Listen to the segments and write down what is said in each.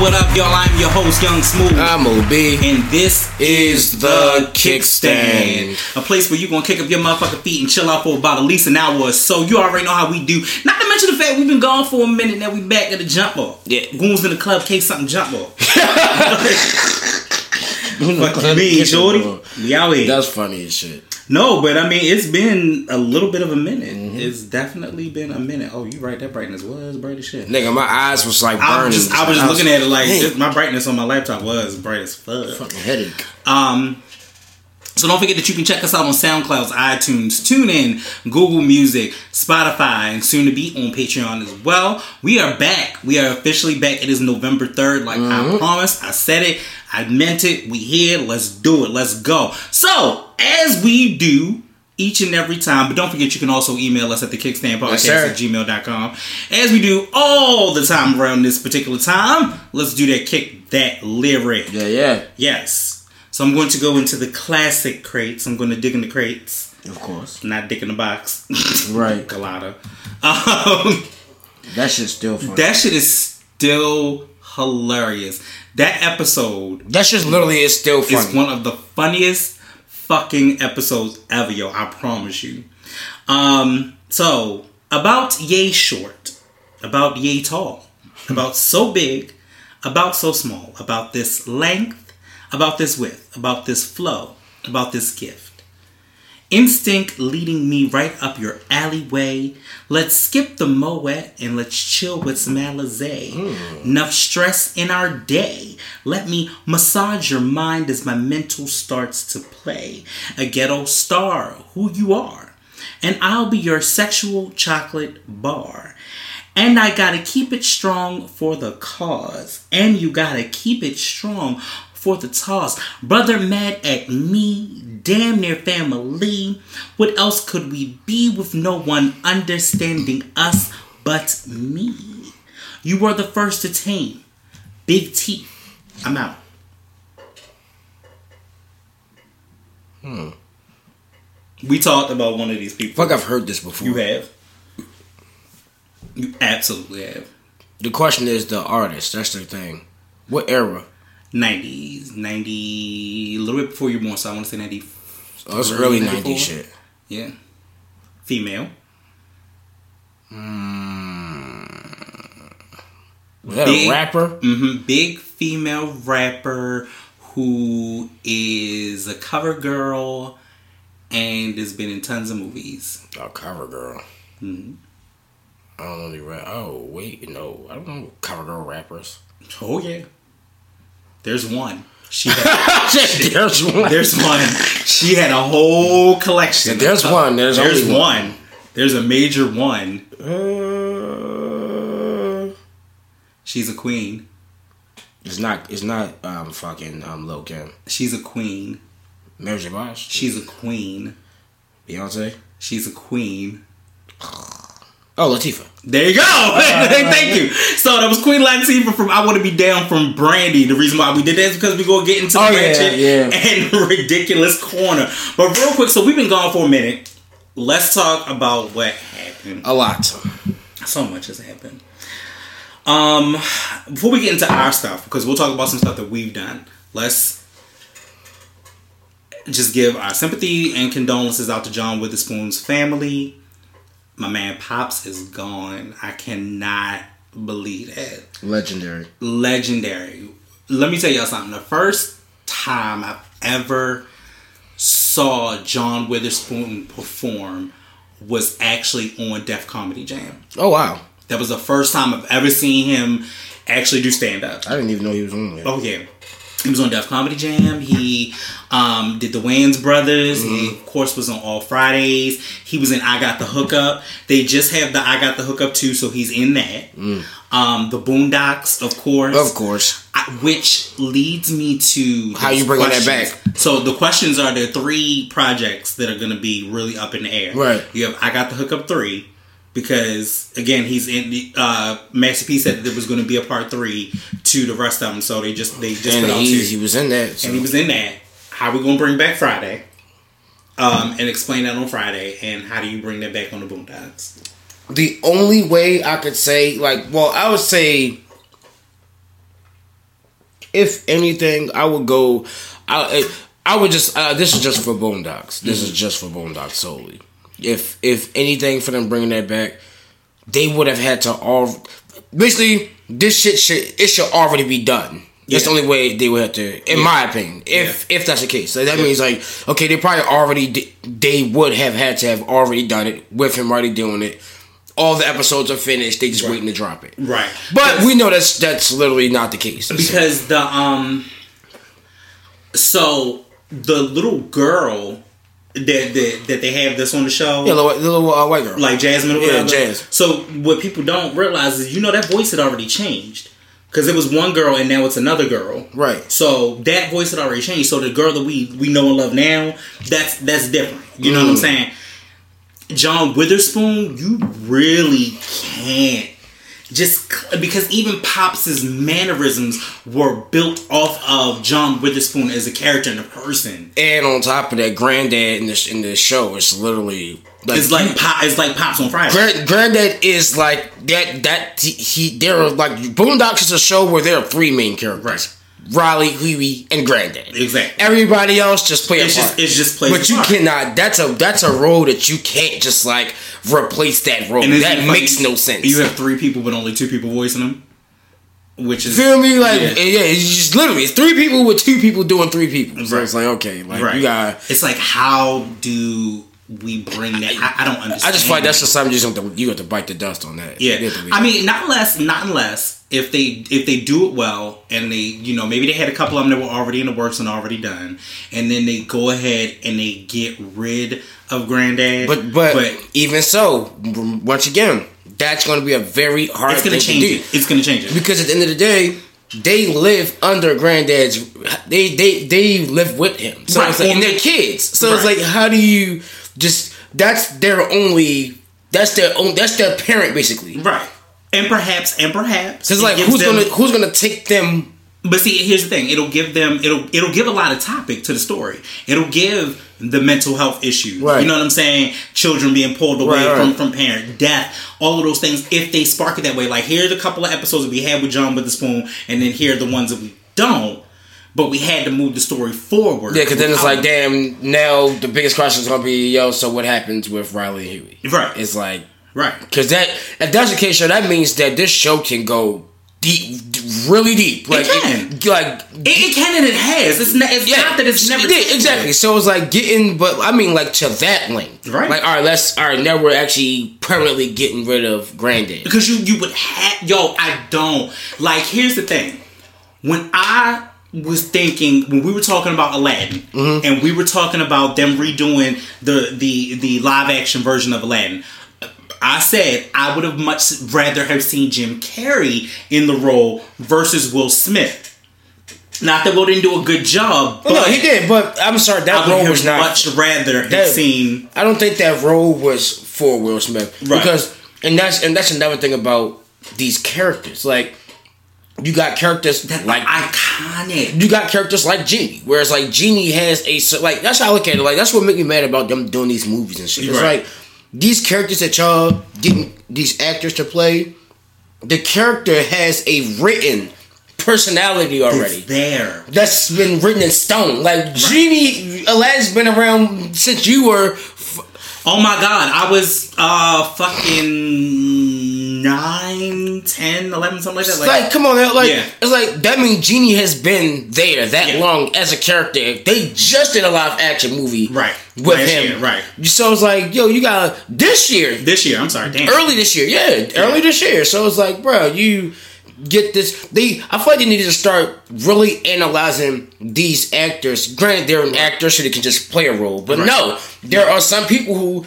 what up, y'all? I'm your host, Young Smooth. I'm OB. and this Is the Kickstand. A place where you gonna kick up your motherfucking feet and chill out for about at least an hour or so. You already know how we do. Not to mention the fact we've been gone for a minute, now we back at the jump ball. Yeah. Goons in the club, case something jump ball. Fuck you mean, shorty? We. Eh. That's funny as shit. No, but I mean, it's been a little bit of a minute. Mm-hmm. It's definitely been a minute. Oh, you right, that brightness was bright as shit. Nigga, my eyes was like I burning. was just, I was just looking at it like this- my brightness on my laptop was bright as fuck. fucking headache. Um, so don't forget that you can check us out on SoundCloud, iTunes, TuneIn, Google Music, Spotify, and soon to be on Patreon as well. We are back. We are officially back. It is November 3rd, like I promised. I said it. I meant it. We here. Let's do it. Let's go. So, as we do each and every time, but don't forget you can also email us at the kickstand podcast sir. at gmail.com. As we do all the time around this particular time, let's do that kick that lyric. Yeah, yeah. Yes. So I'm going to go into the classic crates. I'm going to dig in the crates, Of course. not dig in the box. Right. Colada. Um, That shit's still funny. that shit is still hilarious. That episode that shit's literally is still funny. is one of the funniest fucking episodes ever, yo. I promise you. Um, so about yay short, about yay tall, about so big, about so small, about this length, about this width, about this flow, about this gift. Instinct leading me right up your alleyway. Let's skip the Moet and let's chill with some Alizé. Hmm. Enough stress in our day. Let me massage your mind as my mental starts to play. A ghetto star, who you are. And I'll be your sexual chocolate bar. And I gotta keep it strong for the cause. And you gotta keep it strong for the toss. Brother mad at me, damn near family. What else could we be with no one understanding us but me? You were the first to tame. Big teeth. I'm out. Hmm. We talked about one of these people. Fuck, I've heard this before. You have. You absolutely have. The question is the artist. That's the thing. What era? 90s, 90, a little bit before you were born, so I want to say 90. Oh, it's early 90s shit. Yeah. Female. Was that Big- a rapper? Mm-hmm, Big female rapper who is a cover girl and has been in tons of movies. Oh, cover girl. Mhm. I don't know the rap. Oh, wait, no. I don't know cover girl rappers. Oh, yeah. There's one. She had, there's one. there's one. She had a whole collection. There's one. There's, There's one. one. There's a major one. Uh, She's a queen. it's not. It's not. Um, fucking um, Lil Kim. She's a queen. Mary J. Blige. She's a queen. Beyonce. She's a queen. Oh, Latifah. There you go. Thank you. So that was Queen Latifah from I Want to Be Down from Brandy. The reason why we did that is because we gonna get into the Oh, yeah, yeah. and ridiculous corner. But real quick, so we've been gone for a minute. Let's talk about what happened. A lot. So much has happened. Um, before we get into our stuff, because we'll talk about some stuff that we've done. Let's just give our sympathy and condolences out to John Witherspoon's family. My man Pops is gone. I cannot believe that. Legendary. Legendary. Let me tell y'all something. The first time I've ever saw John Witherspoon perform was actually on Def Comedy Jam. Oh wow. That was the first time I've ever seen him actually do stand up. I didn't even know he was on there. Oh yeah. He was on Def Comedy Jam. He um, did the Wayans Brothers. He, of course, was on All Fridays. He was in I Got the Hookup. They just have the I Got the Hookup too, so he's in that. Um, the Boondocks, of course. Of course. I, which leads me to How you bringing that questions. So the questions are there are three projects that are going to be really up in the air. Right. You have I got the hookup three because again he's in the uh, Master P said that there was going to be a part three to the rest of them, so they just they just And put out he, two. he was in that. So. and he was in that. How we going to bring back Friday? Um, and explain that on Friday, and how do you bring that back on the Boondocks? the only way I could say, like, well, I would say, if anything, I would go. I I would just. Uh, this is just for Boondocks. This is just for Boondocks solely. If if anything for them bringing that back, they would have had to all. Basically, this shit should it should already be done. That's the only way they would have to, in my opinion. If if that's the case, so that means like okay, they probably already they would have had to have already done it with him already doing it. All the episodes are finished. They just waiting to drop it. Right, But we know that's that's literally not the case. because the um so the little girl that that, that they have this on the show yeah, the, the little uh, white girl. like Jazmine Yeah. Jazz. So what people don't realize is you know that voice had already changed because it was one girl and now it's another girl. Right. So that voice had already changed. So the girl that we we know and love now, that's that's different. You know what I'm Mm. saying? John Witherspoon, you really can't just because even Pops's mannerisms were built off of John Witherspoon as a character and a person. and on top of that, Granddad in this in the show is literally like It's like pop, it's like Pops on Friday. Grand, Granddad is like that. That he, he there are like Boondocks is a show where there are three main characters: Right. Riley, Huey, and Granddad. Exactly. Everybody else just play It's a just part. it's just plays but you part. cannot. That's a that's a role that you can't just like replace that role. That like makes no sense. You have three people, but only two people voicing them, which is Feel me? Like Yeah. yeah, it's just literally it's three people with two people doing three people. So Right. it's like okay, like right. you got. it's like how do we bring that? I, I don't understand. I just feel like that's just something you just have to you have to bite the dust on that. Yeah, You have to be- I mean, not unless, not unless if they if they do it well and they you know maybe they had a couple of them that were already in the works and already done, and then they go ahead and they get rid of Granddad. But but, even so, once again, that's going to be a very hard it's gonna thing change to do it. It's gonna change it. because at the end of the day, they live under granddad's. They they they live with him. So Right. it's like, and they're kids. So it's like, how do you just? That's their only. That's their own. That's their parent basically. Right. And perhaps, and perhaps, it like who's them- gonna who's gonna take them But see, here's the thing. It'll give them. It'll it'll give a lot of topic to the story. It'll give the mental health issues. Right. You know what I'm saying? Children being pulled away Right, right. from from parent death. All of those things. If they spark it that way, like here's a couple of episodes that we had with John Witherspoon, and then here are the ones that we don't. But we had to move the story forward. Yeah, because then it's like, damn. Now the biggest question is gonna be, yo. So what happens with Riley and Huey? Right. It's like, right. because that if that's the case, so that means that this show can go deep, really deep. Like, can. like It, it can and it has. It's not. It's not that it's never. Yeah, exactly. So it's like getting, but I mean, like to that length, Right. Like, all right, let's, all right, now we're actually permanently getting rid of Granddad. Because you you would have yo, I don't like. Here's the thing: when I was thinking when we were talking about Aladdin, Mm-hmm. and we were talking about them redoing the the the live action version of Aladdin. I said I would have much rather have seen Jim Carrey in the role versus Will Smith. Not that Will didn't do a good job, but Well, no, he did, but I'm sorry, that role was not. much rather have That- seen. I don't think that role was for Will Smith Right. because, and that's and that's another thing about these characters. Like, you got characters That like iconic. you got characters like Genie, whereas like Genie has a like that's how I look at it. Like that's what make me mad about them doing these movies and shit. It's Right. like these characters that y'all getting these actors to play, the character has a written personality already. It's there. That's been written in stone. Like Genie, Aladdin's been around since you were. Oh my god, I was uh fucking 9, 10, 11, something like that. Like, Like, come on. Like, Yeah. it's like that means Genie has been there that Yeah. long as a character. They just did a live action movie, Right. with Last him, year, right. So it's like, yo, you got this year, this year, I'm sorry, damn. early this year, yeah, early this year. So it's like, bro, you get this. They I feel like they needed to start really analyzing these actors. Granted, they're an actor, so they can just play a role. But Right. no, there are some people who.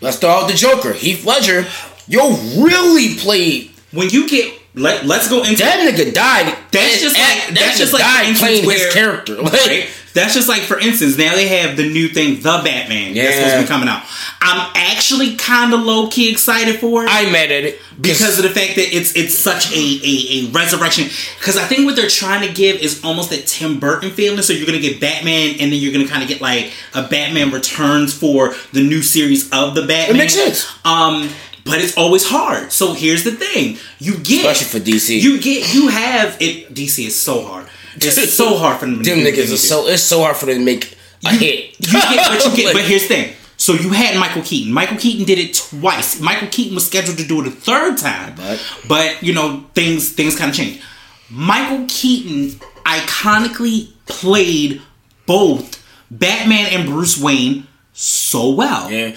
Let's start with the Joker. Heath Ledger, yo, really played. when you get let let's go into That nigga died. That's just like that that's just like died playing where, his character. Like, right? That's just like for instance, now they have the new thing, the Batman. yeah. That's supposed to be coming out. I'm actually kind of low key excited for it. I'm mad at it because of the fact that it's it's such a a, a resurrection. Because I think what they're trying to give is almost that Tim Burton feeling. So you're gonna get Batman, and then you're gonna kind of get like a Batman Returns for the new series of the Batman. It makes sense. Um, but it's always hard. So here's the thing: you get Especially for DC. You get you have it. DC is so hard. It's so hard for them. to them do niggas they are so. It's so hard for them to make a hit. You get, but you get, Like, but here's the thing. So you had Michael Keaton. Michael Keaton did it twice. Michael Keaton was scheduled to do it a third time, But- but you know things things kind of changed. Michael Keaton iconically played both Batman and Bruce Wayne so well. yeah.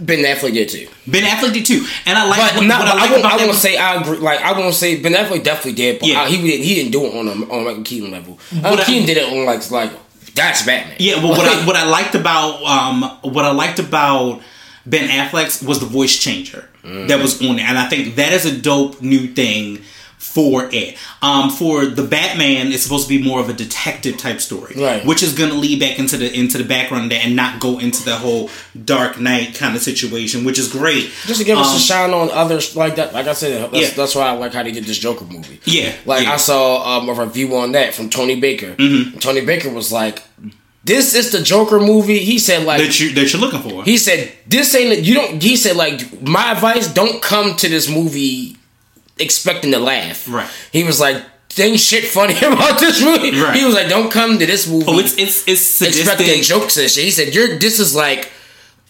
Ben Affleck did too. Ben Affleck did too, and I like But what, not, what I I, like won't, about I won't say I agree. Like I won't say Ben Affleck definitely did, but Yeah. I- he didn't. He didn't do it on a on Michael Keaton level. Michael I- Keaton did it on like like that's Batman. Yeah, well, what I what I liked about um what I liked about Ben Affleck's was the voice changer that was on there, and I think that is a dope new thing for it. Um, for the Batman, it's supposed to be more of a detective type story, Right. Which is going to lead back into the into the background and not go into the whole Dark Knight kind of situation, which is great. Just to give us Um, a shine on others like that. Like I said, that's, Yeah. that's why I like how they did this Joker movie. Yeah, Like yeah. I saw um, a review on that from Tony Baker. Mm-hmm. Tony Baker was like, "This is the Joker movie." He said like. that you that you're looking for. he said, "This ain't you don't." He said, "Like my advice: don't come to this movie expecting to laugh." Right. He was like, "There ain't shit funny about this movie." Right. He was like, "Don't come to this movie oh, it's it's it's expecting jokes and shit." He said, "You're this is like."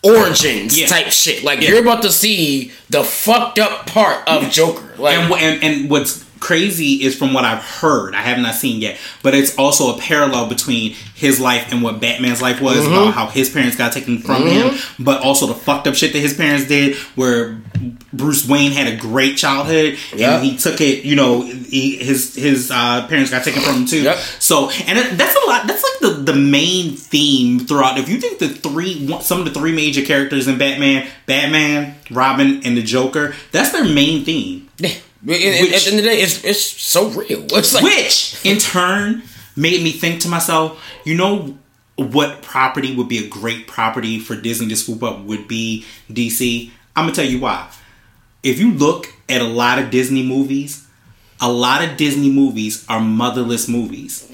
Origins Yeah. type shit. Like Yeah. you're about to see the fucked up part of Joker. Like and, and and what's crazy is from what I've heard, I have not seen yet, but it's also a parallel between his life and what Batman's life was Mm-hmm. about how his parents got taken from him, but also the fucked up shit that his parents did, where Bruce Wayne had a great childhood Yeah. and he took it. You know, he, his his uh, parents got taken from him too. Yep. So, and that's a lot. That's like the the main theme throughout. If you think the three, some of the three major characters in Batman, Batman, Robin, and the Joker, that's their main theme. And at the end of the day, it's it's so real. It's like Which in turn made me think to myself, you know what property would be a great property for Disney to swoop up would be DC? I'm gonna tell you why. If you look at a lot of Disney movies, a lot of Disney movies are motherless movies.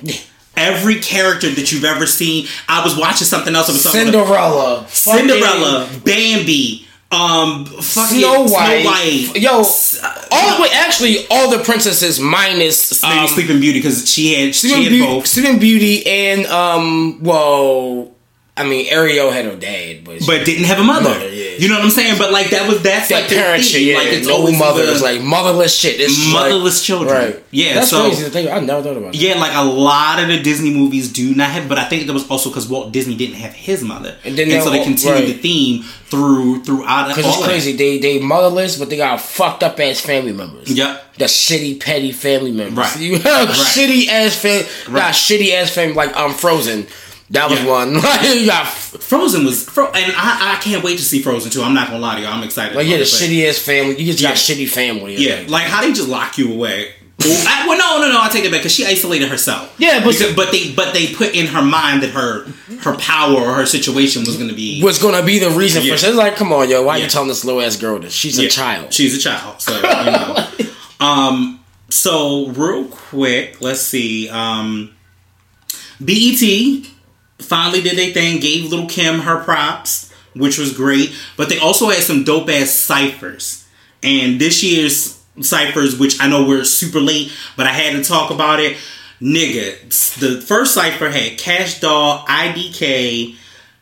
Every character that you've ever seen, I was watching something else. I was talking about- Cinderella, Cinderella, Bambi, um, fucking Snow White. Snow White. Yo, uh, all wait, actually, all the princesses minus um, Sleeping Beauty because she had she Sleeping had Beauty, both. Sleeping Beauty, and um, well, I mean, Ariel had her dad, but, but didn't have a mother. Mother, yeah. You know what I'm saying? But like that was that's that like parent shit, yeah, like it's no mother. It's like motherless shit. It's just like- motherless children. right? Yeah, that's so crazy to think. I never thought about. that. yeah, like a lot of the Disney movies do not have, but I think that was also because Walt Disney didn't have his mother, And then so they'll- they continued right. the theme through throughout. Because it's crazy. They they motherless, but they got fucked up ass family members. Yep. The shitty petty family members. Right. You have Right. shitty ass family. Right. Got shitty ass family like I'm Frozen. That was Yeah. one. Like you got Frozen was, Fro- and I, I can't wait to see Frozen too. I'm not gonna lie to you, I'm excited. like yeah, the shitty ass family. You just got Yeah. shitty family. Yeah, like how they just lock you away. Well, I, well, no, no, no. I take it back because she isolated herself. Yeah, but- Because- but they but they put in her mind that her her power or her situation was going to be was gonna be the reason Yeah. for. It's like, come on, yo, why Yeah. you telling this little ass girl this? She's Yeah, a child. She's a child. So you know. um. So real quick, let's see. Um. BET finally did their thing. Gave Little Kim her props, which was great. But they also had some dope ass ciphers. And this year's ciphers, which I know we're super late, but I had to talk about it. Nigga, the first cipher had Kash Doll, IDK,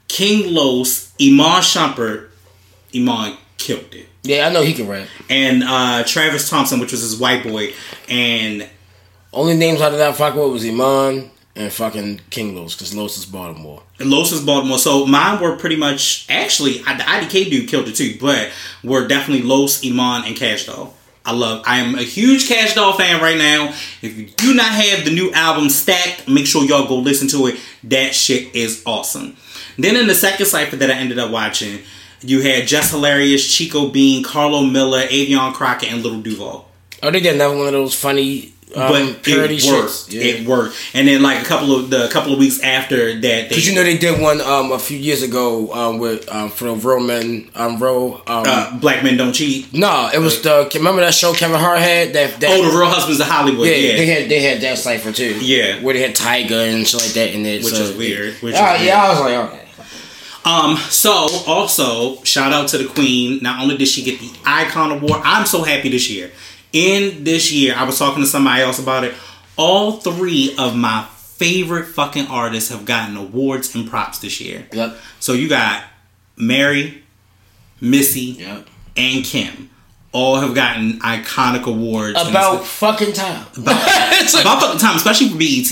King Los, Iman Shumpert. Iman killed it yeah, I know he can rap. and uh, Travis Thompson, which was his white boy, and Only names out of that fuck with was Iman and fucking King Los, because Los is Baltimore. And Los is Baltimore. So mine were pretty much actually the IDK dude killed it too, but were definitely Los, Iman, and Kash Doll. I love. I am a huge Kash Doll fan right now. If you do not have the new album stacked, make sure y'all go listen to it. That shit is awesome. Then in the second cipher that I ended up watching, you had Just Hilarious, Chico Bean, Carlo Miller, Affion Crockett, and Little Duval. Oh, they did another one of those funny um, But it worked. Yeah. It worked. And then like a couple of the couple of weeks after that, Cause you know they did one um, a few years ago um, with um, for the Roman um, Row. Um, uh, Black Men Don't Cheat. no, it was the remember that show Kevin Hart had that. that Oh, the Real Husbands of Hollywood. yeah, Yeah, they had they had that cipher too. Yeah. where they had Tiger and shit like that in it, Which so, is weird, which Ah, is yeah, I was like, okay. Um, so also shout out to the Queen. Not only did she get the Icon Award, I'm so happy this year. In this year, I was talking to somebody else about it. All three of my favorite fucking artists have gotten awards and props this year. Yep. So you got Mary, Missy, Yep. and Kim. All have gotten iconic awards. About fucking time. about, about fucking time, especially for BET.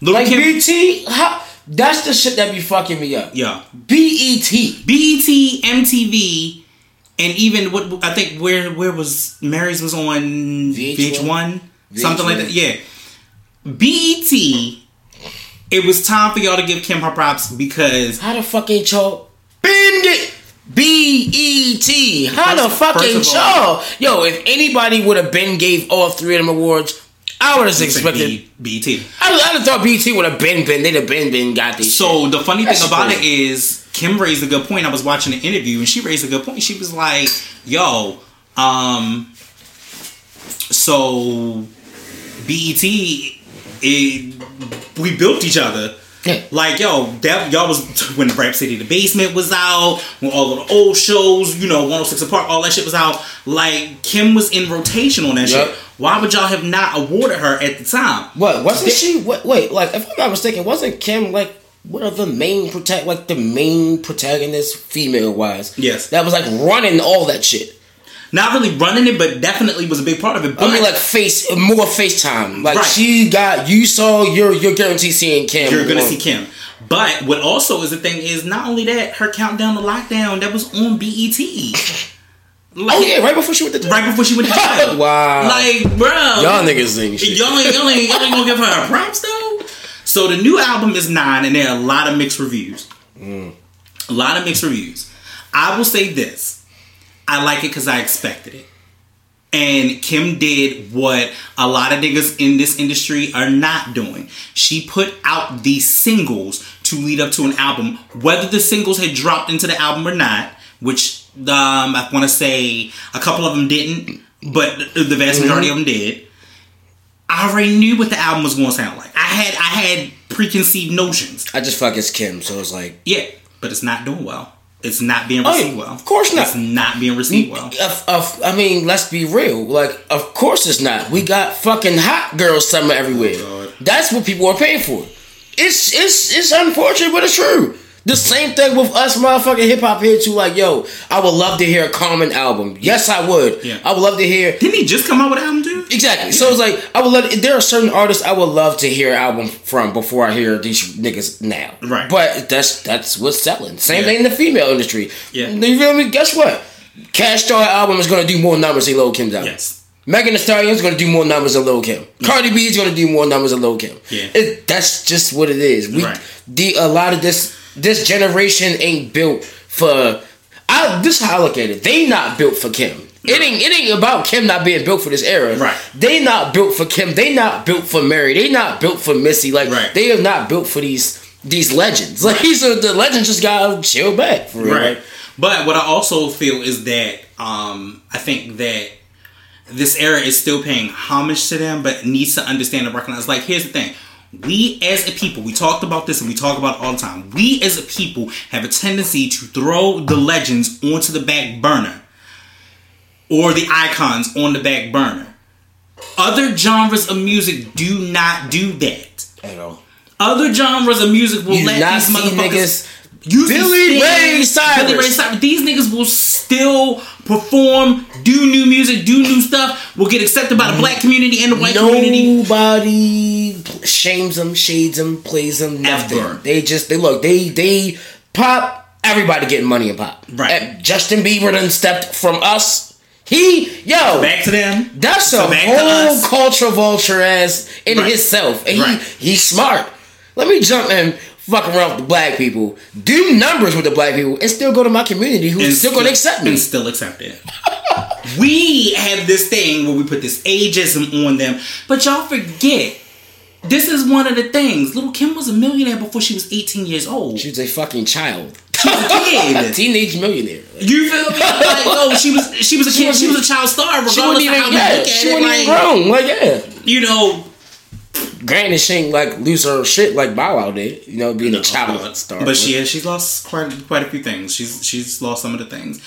Little like Kim, BT, how, that's the shit that be fucking me up. yeah, BET. BET, MTV, and even what I think where where was Mary's was on VH1? VH1, something like VH1. that. Yeah, BET. It was time for y'all to give Kim her props because How the fuck ain't y'all bend it? B-E-T. How the First- fuck first ain't all- y'all? Yo, if anybody would have been gave all three of them awards, I would have expected. BET. I would have thought BT would have been been. They'd have been been got this. So the funny That's thing about crazy. it is Kim raised a good point. I was watching an interview and she raised a good point. She was like, "Yo, um, so BET, it, we built each other." Yeah. Like yo, that y'all was when Rap City the Basement was out, when all of the old shows, you know, 106 & Park, all that shit was out. Like Kim was in rotation on that Yep. shit. Why would y'all have not awarded her at the time? What wasn't she? What, wait, like if I'm not mistaken, wasn't Kim like one of the main protect, like the main protagonist, female wise? Yes. that was like running all that shit. Not really running it, but definitely was a big part of it. But I mean, like face more FaceTime. Like Right. she got you saw you're you're guaranteed seeing Kim. you're gonna see Kim. But what also is the thing is not only that her countdown to lockdown that was on BET. Like, Oh yeah, right before she went to right before she went to jail. Wow. Like, bro, Y'all niggas ain't shit. y'all ain't, y'all ain't, y'all ain't gonna give her her props though. So the new album is nine, and there are a lot of mixed reviews. Mm. A lot of mixed reviews. I will say this: I like it because I expected it. And Kim did what a lot of niggas in this industry are not doing. She put out these singles to lead up to an album, whether the singles had dropped into the album or not, which um, I want to say a couple of them didn't, but the vast majority of them did. I already knew what the album was going to sound like. I had I had preconceived notions. I just fuck as Kim, so it's like Yeah, but it's not doing well. It's not being Oh, received well. of course not. It's not being received well. Of, of, I mean, let's be real. Like, of course it's not. We got fucking hot girls summer everywhere. Oh, That's what people are paying for. It's it's it's unfortunate, but it's true. The same thing with us motherfucking hip hop here too. Like, yo, I would love to hear a Common album. Yes, I would. Yeah. I would love to hear. Didn't he just come out with an album too? Exactly. So it's like I would love. There are certain artists I would love to hear an album from before I hear these niggas now. Right. But that's that's what's selling. Same Yeah. thing in the female industry. Yeah. You feel me? Guess what? Cash Star album is gonna do more numbers than Lil Kim's album. Yes. Megan Thee Stallion is gonna do more numbers than Lil Kim. Cardi B is gonna do more numbers than Lil Kim. Yeah. It, that's just what it is. We Right. the a lot of this this generation ain't built for. I this is how I look at it. They not built for Kim. It ain't it ain't about Kim not being built for this era. Right. They not built for Kim. They not built for Mary. They not built for Missy. Like Right. they are not built for these these legends. Like these are the legends just gotta chill back for real. Right. But what I also feel is that um, I think that this era is still paying homage to them, but needs to understand and recognize. Like, here's the thing. We as a people, we talked about this and we talk about it all the time. We as a people have a tendency to throw the legends onto the back burner or the icons on the back burner. Other genres of music do not do that. At all. Other genres of music will You let these motherfuckers use Billy Ray. Cyrus. Billy Ray Cyrus. These niggas will still perform, do new music, do new stuff. Will get accepted by the black community and the white community. Nobody shames them, shades them, plays them, nothing. Ever. They just they look they they pop. Everybody getting money in pop. Right. Eh, Justin Bieber done stepped from us. He yo, Back to them. that's So a whole culture vulture ass in Right. himself, and Right. he he's smart. Let me jump and fuck around with the black people, do numbers with the black people, and still go to my community who's and still gonna accept me. and still accept it. we have this thing where we put this ageism on them, but y'all forget. This is one of the things. Little Kim was a millionaire before she was 18 years old. She was a fucking child, She was a kid. teenage millionaire. You feel me? Like, oh, she was she was a kid. She was a child star. Regardless She wasn't of even how we yeah, look at she it, wasn't like even grown. Like yeah, you know, granted, she ain't like lose her shit like Bow Wow did. You know, being a child but, star. but she has, she's lost quite quite a few things. She's she's lost some of the things.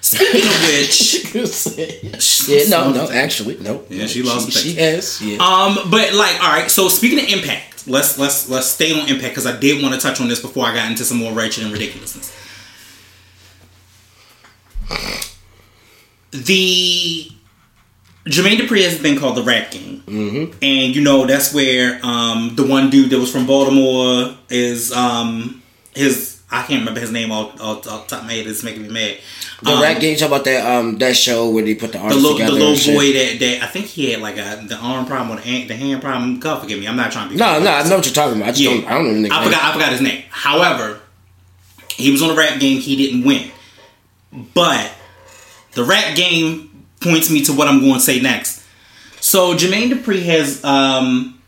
Speaking of which, yeah, no, no, actually, no. Yeah, she lost She, she has. Yeah. Um, but like, all right. So speaking of impact, let's let's let's stay on impact because I did want to touch on this before I got into some more wretched and ridiculousness. The Jermaine Dupri has a thing called the Rap Game, mm-hmm. and you know that's where um the one dude that was from Baltimore is um his I can't remember his name all all top of my head. It's making me mad. the Um, rap game talk about that um that show where they put the the artists little, the little boy that, that I think he had like a the arm problem or the hand, the hand problem. God forgive me, I'm not trying to be. No, no, I know what you're talking about. I just Yeah. don't. I don't know the nigga. I forgot. I forgot his name. However, he was on the rap game. He didn't win, but the rap game points me to what I'm going to say next. So Jermaine Dupri has um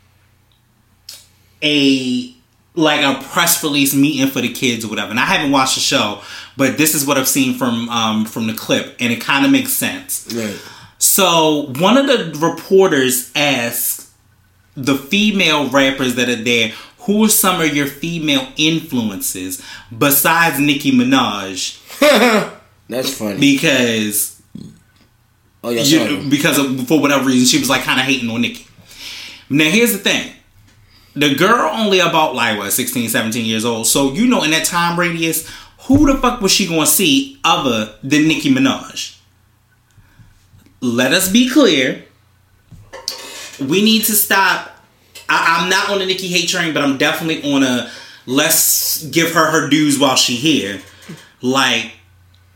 a like a press release meeting for the kids or whatever. And I haven't watched the show, but this is what I've seen from um from the clip, and it kind of makes sense. Right. So one of the reporters asked the female rappers that are there, who are some of your female influences besides Nicki Minaj? That's funny. Because oh yeah, you, because of, for whatever reason she was like kind of hating on Nicki. Now here's the thing. The girl only about like what 16, 17 years old. So you know in that time radius, who the fuck was she gonna see other than Nicki Minaj? Let us be clear. We need to stop. I, I'm not on the Nicki hate train, but I'm definitely on a let's give her her dues while she here. Like,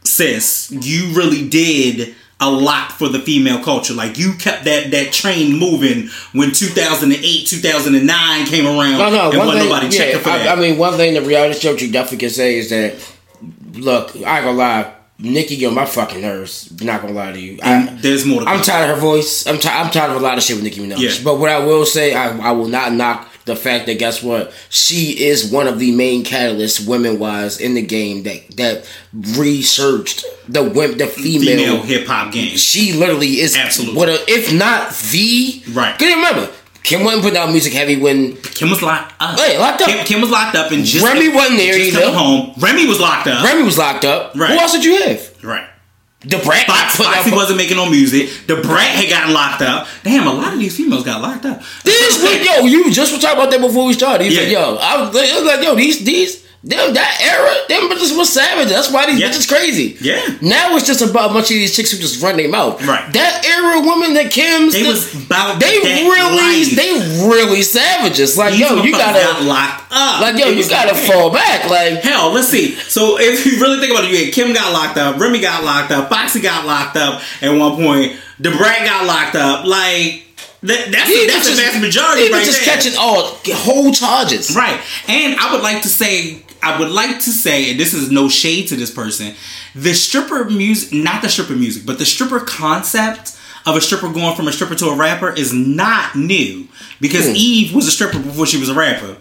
sis, you really did a lot for the female culture. Like you kept that that train moving when 2008, 2009 came around, No, no. and wasn't thing, nobody yeah, checking for I, that. I mean, one thing the reality show you definitely can say is that, look, I ain't gonna lie, Nicki get on my fucking nerves. Not gonna lie to you. I, there's more to I'm tired of her voice. I'm, ti- I'm tired of a lot of shit with Nicki Minaj. Yeah. But what I will say, I, I will not knock the fact that guess what, she is one of the main catalysts, women wise, in the game that that researched the women, the female. female hip hop game. She literally is Absolutely. What a, if not the Right. Cause remember, Kim wasn't putting out music heavy when Kim was locked up. Hey, locked up. Kim, Kim was locked up and just Remy wasn't there just either. home. Remy was locked up. Remy was locked up. Right. Who else did you have? Right. Da Brat Fox, out. Foxy wasn't making no music. Da Brat had gotten locked up. Damn, a lot of these females got locked up. This was, yo, you just were talking about that before we started. He's Yeah. like, yo, I was, I was like, yo, these these them that era, them bitches was savage. That's why these Yeah. bitches crazy. Yeah. Now it's just about a bunch of these chicks who just run their mouth. Right. That era women that Kim's They the- was about they really life. they really savages. Like, These yo, you gotta got locked up. like yo, It you gotta like, fall back. Like Hell, let's see. So if you really think about it, you had Kim got locked up, Remy got locked up, Foxy got locked up at one point, Da Brat got locked up. Like that, that's these that's just, the vast majority these right bitches there. catching all whole charges. Right. And I would like to say, I would like to say, and this is no shade to this person, the stripper music, not the stripper music, but the stripper concept of a stripper going from a stripper to a rapper is not new. Because Hmm. Eve was a stripper before she was a rapper.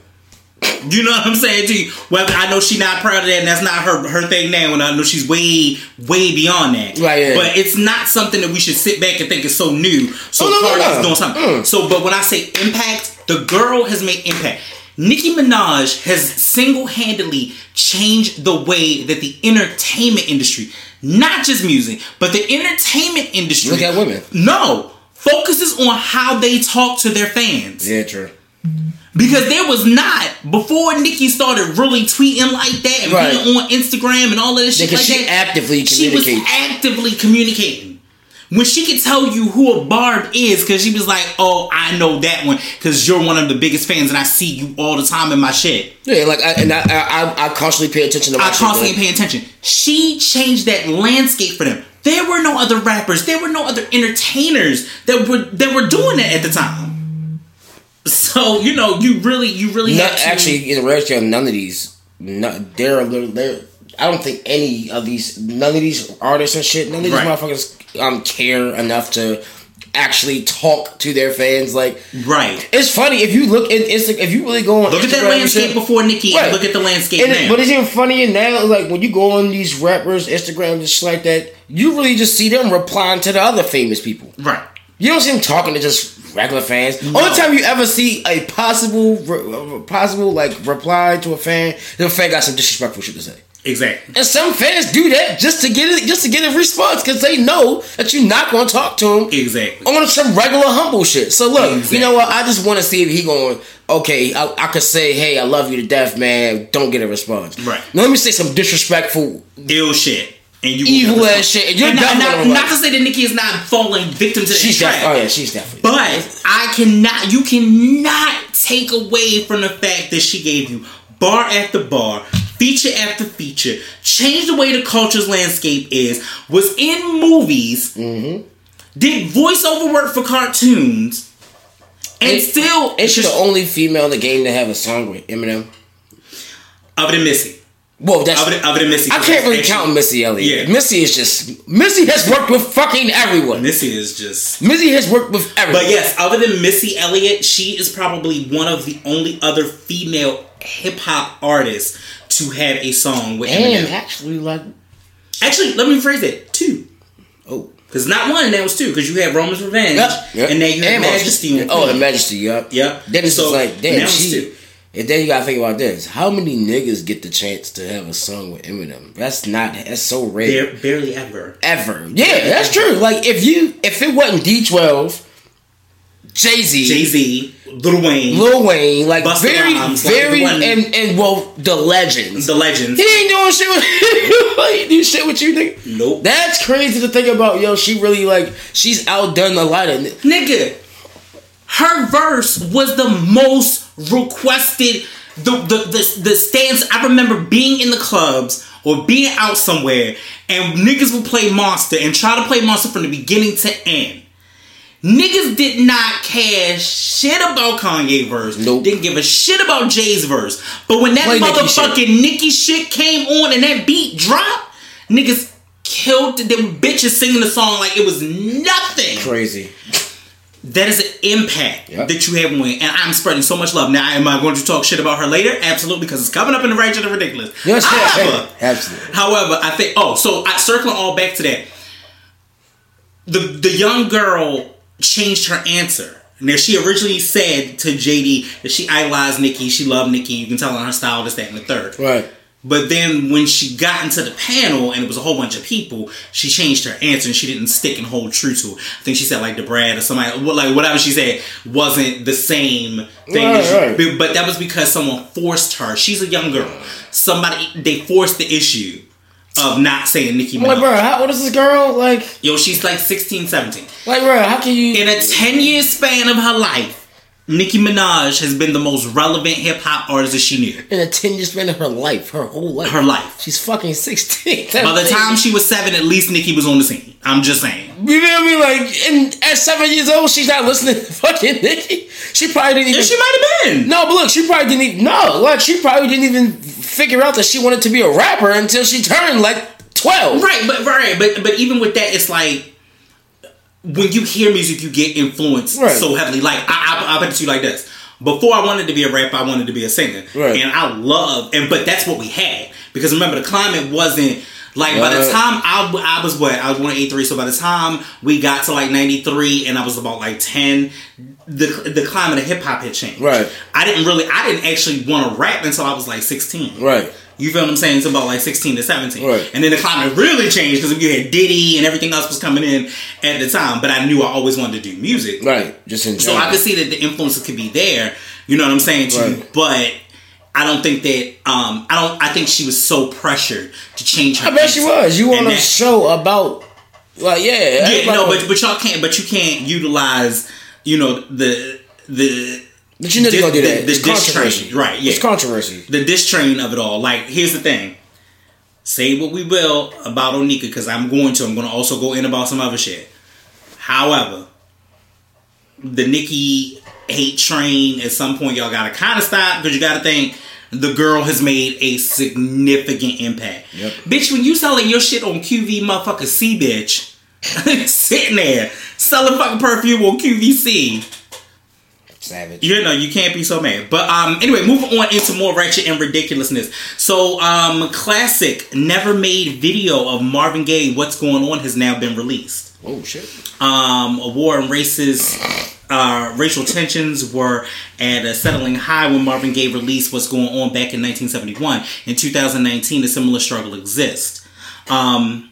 You know what I'm saying to you? Well, I know she's not proud of that, and that's not her her thing now, and I know she's way way beyond that. Right, yeah. But it's not something that we should sit back and think is so new. So Oh, no, no, Cardi's no. doing something. Mm. So, but when I say impact, the girl has made impact. Nicki Minaj has single handedly changed the way that the entertainment industry, not just music, but the entertainment industry. Look at women. No, focuses on how they talk to their fans. Yeah, true. Because there was not before Nicki started really tweeting like that and Right. being on Instagram and all of this shit Because like she that. actively She was actively communicating. When she could tell you who a Barb is, because she was like, "Oh, I know that one, because you're one of the biggest fans, and I see you all the time in my shit." Yeah, like I, and I, I, I, constantly pay attention to. My I constantly pay attention. She changed that landscape for them. there were no other rappers, there were no other entertainers that were that were doing that at the time. So you know, you really, you really No, have to, actually, in the reality, none of these. No, they're, a little they're. I don't think any of these, none of these artists and shit, none of these Right. motherfuckers um care enough to actually talk to their fans. Like, right. it's funny if you look at Insta, if you really go on Look at that Instagram and landscape before Nicki, Right. and look at the landscape And it, now. but it's even funnier now, like when you go on these rappers, Instagram, just like that, you really just see them replying to the other famous people. right. You don't see them talking to just regular fans. Only time you ever see a possible, re- possible like reply to a fan, the fan got some disrespectful shit to say. Exactly. And some fans do that just to get it, just to get a response because they know that you're not going to talk to them Exactly. on some regular humble shit. So look, Exactly. you know what? I just want to see if he going. Okay, I, I could say, "Hey, I love you to death, man." Don't get a response. Right. Now let me say some disrespectful, Ill shit. And you evil ass shit. And you're And not, not, not to say that Nicki is not falling victim to that She's trap. definitely. Oh yeah, she's definitely. But I cannot, you cannot take away from the fact that she gave you bar after bar, feature after feature, changed the way the culture's landscape is, was in movies, Mm-hmm. did voiceover work for cartoons, and, And- still, Is she the only female in the game to have a song with Eminem? other than Missy, Well, that's. other than, other than Missy, I can't really count Missy Elliott. Yeah. Missy is just Missy has worked with fucking everyone. Missy is just. Missy has worked with everyone. But yes, other than Missy Elliott, she is probably one of the only other female hip hop artists to have a song with and Eminem. actually, like, Actually, let me rephrase it. Two. oh, Because not one, that was two. Because you had Roman's Revenge, Yep, yep. and now you have And Majesty. Oh, the. Majesty. Yep. Yep. Then it's So, just like, damn, she. two. And then you gotta think about this: how many niggas get the chance to have a song with Eminem? That's not. That's so rare. Bare, barely ever. Ever. Yeah, that's true. Like if you, if it wasn't D twelve, Jay Z, Jay Z, Lil Wayne, Lil Wayne, like Busta very, Rhymes, like very, one- and and well, the legends. the Legends. He ain't doing shit with he ain't do shit with you, nigga. Nope. That's crazy to think about. Yo, she really like she's outdone a lot of. Nigga, her verse was the most requested. The the the, the stands. I remember being in the clubs or being out somewhere, and niggas would play Monster and try to play Monster from the beginning to end. Niggas did not care shit about Kanye verse. Nope. Didn't give a shit about Jay's verse. But when that Play Nicki motherfucking Nicki shit came on and that beat dropped, niggas killed them bitches singing the song like it was nothing Crazy. that is an impact Yep. that you have when, and I'm spreading so much love. Now, am I going to talk shit about her later? Absolutely, because it's coming up in the range of the Ridiculous. Yes, however, absolutely. however, I think. Oh, so I circling all back to that. The the young girl changed her answer. Now she originally said to JD that she idolized Nicki, she loved Nicki. You can tell on her style, this, that, and the third. Right. But then when she got into the panel and it was a whole bunch of people, she changed her answer and she didn't stick and hold true to it. I think she said like Da Brat or somebody, like whatever she said wasn't the same thing. Right, she- right. but- But that was because someone forced her. She's a young girl. Somebody they forced the issue of not saying Nicki I'm like, bro, how old is this girl? Like, Yo, she's like 16, 17. like, bro, how can you? In a 10 year span of her life, Nicki Minaj has been the most relevant hip hop artist that she knew. in a ten year span of her life, her whole life, Her life. she's fucking sixteen. By the time she was seven, at least Nicki was on the scene. I'm just saying. You feel me? Like, and at seven years old, she's not listening to fucking Nicki. She probably didn't even. Yeah, she might have been. no, but look, she probably didn't even. No, like, she probably didn't even figure out that she wanted to be a rapper until she turned like twelve. Right, but right, but but even with that, it's like when you hear music, you get influenced Right. so heavily. Like I, I, I bet you like this. Before I wanted to be a rapper, I wanted to be a singer, Right. and I love and but that's what we had because remember the climate wasn't. Like by the time I, I was what I was born in '83, so by the time we got to like '93 and I was about like 10, the the climate of hip hop had changed. Right. I didn't really, I didn't actually want to rap until I was like 16. Right. You feel what I'm saying? It's about like 16 to 17. Right. And then the climate really changed because you had Diddy and everything else was coming in at the time. But I knew I always wanted to do music. Right. Just in general. So. I could see that the influences could be there. You know what I'm saying? To you, Right. but I don't think that um I don't I think she was so pressured to change her. I bet she was. You want a show about, like, yeah. Yeah, no, but but y'all can't but you can't utilize, you know, the the But you know they're the- gonna do the- that. the It's diss train. controversy. Right, yeah. It's controversy. the diss train of it all. Like, here's the thing. say what we will about Onika, because I'm going to. I'm going to also go in about some other shit. However, the Nicki hate train at some point y'all gotta kind of stop because you gotta think the girl has made a significant impact. Yep. Bitch, when you selling your shit on QV motherfucker C bitch, sitting there selling fucking perfume on QVC, Savage. you know you can't be so mad. But um, anyway, moving on into more ratchet and ridiculousness. So um, classic never made video of Marvin Gaye. What's going on has now been released Oh shit. um, a war and racist uh, racial tensions were at a settling high when Marvin Gaye released What's Going On back in 1971. In 2019, a similar struggle exists. Um,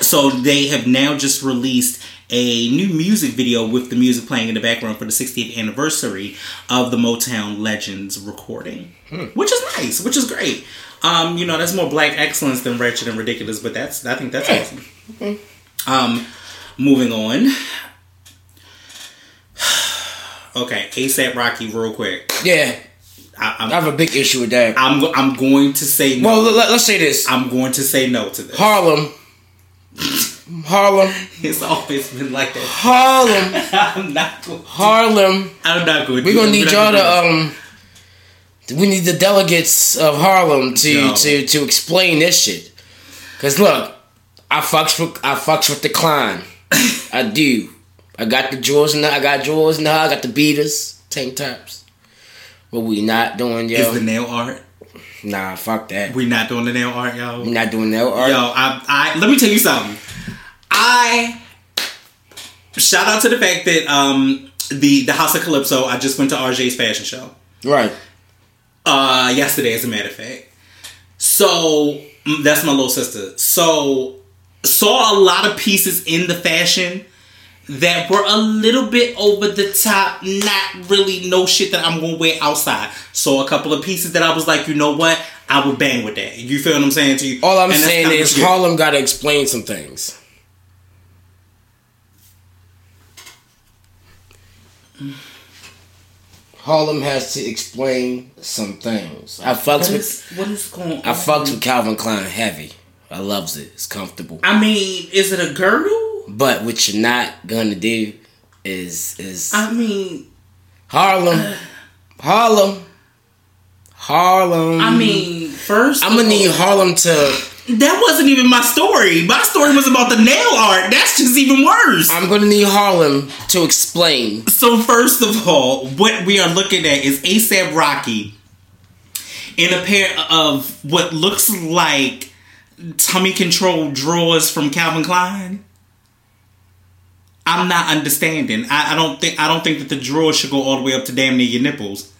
so they have now just released a new music video with the music playing in the background for the 60th anniversary of the Motown Legends recording, which is nice, which is great. Um, you know, that's more black excellence than wretched and ridiculous, but that's I think that's awesome. Um, moving on. Okay, ASAP Rocky, real quick. Yeah, I, I have a big issue with that. I'm, I'm going to say no. well, let, us say this: I'm going to say no to this. Harlem, Harlem, It's always been like that. Harlem, I'm not going. Harlem. I'm not going. We're gonna need y'all to um. We need the delegates of Harlem to Yo. to to explain this shit. Cause look, I fucks with I fucks with the Klein. I do. I got the drawers in the I got drawers in the I got the beaters, tank tops. But we not doing yo. Is the nail art? nah, fuck that. We not doing the nail art, yo. We not doing nail Art. Yo, I, I let me tell you something. I shout out to the fact that um the the House of Calypso. I just went to RJ's fashion show. Right. uh yesterday as a matter of fact so mm, that's my little sister so saw a lot of pieces in the fashion that were a little bit over the top not really no shit that i'm gonna wear outside so a couple of pieces that i was like you know what i would bang with that you feel what i'm saying to you All I'm And saying is Harlem got to explain some things. Harlem has to explain some things. I fucks what with what is going on I fucks with Calvin Klein heavy. I loves it. It's comfortable. i mean is it a girdle But what you're not gonna do is is i mean Harlem, uh, Harlem, Harlem. i mean first I'm gonna need Harlem to. That wasn't even my story. My story was about the nail art. That's just even worse. I'm gonna need Harlem to explain. So first of all, what we are looking at is ASAP Rocky in a pair of what looks like tummy control drawers from Calvin Klein. I'm not understanding. I, I don't think I don't think that the drawers should go all the way up to damn near your nipples.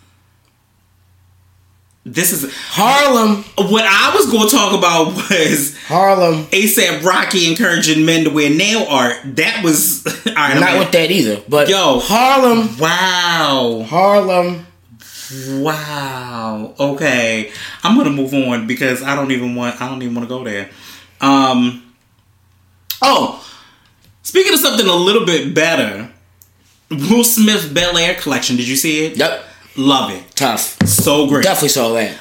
This is Harlem, what I was going to talk about was Harlem. ASAP Rocky encouraging men to wear nail art. That was all right. I'm Not with that either. But Yo. Harlem, Wow. Harlem. Wow. Okay. I'm gonna move on because I don't even want I don't even want to go there. Um Oh speaking of something a little bit better, Will Smith Bel Air collection, did you see it? Yep, Love it. tough. So great. Definitely saw that. Um,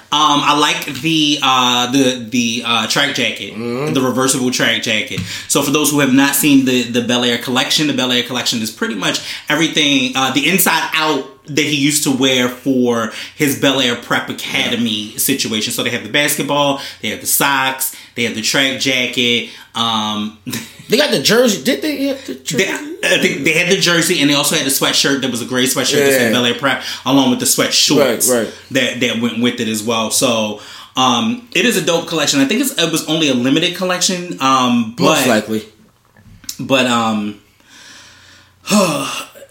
I like the uh, the the uh, track jacket, the reversible track jacket. So for those who have not seen the the Bel Air collection, the Bel Air collection is pretty much everything uh, the inside out that he used to wear for his Bel Air Prep Academy situation. So they have the basketball, they have the socks, they have the track jacket. Um, They got the jersey. Did they have the jersey? they, I think they had the jersey and they also had the sweatshirt that was a gray sweatshirt that Yeah. said Bel Air Prep, along with the sweat shorts Right, right. that that went with it as well. So um, it is a dope collection. I think it's, it was only a limited collection, um, but Most likely. but um,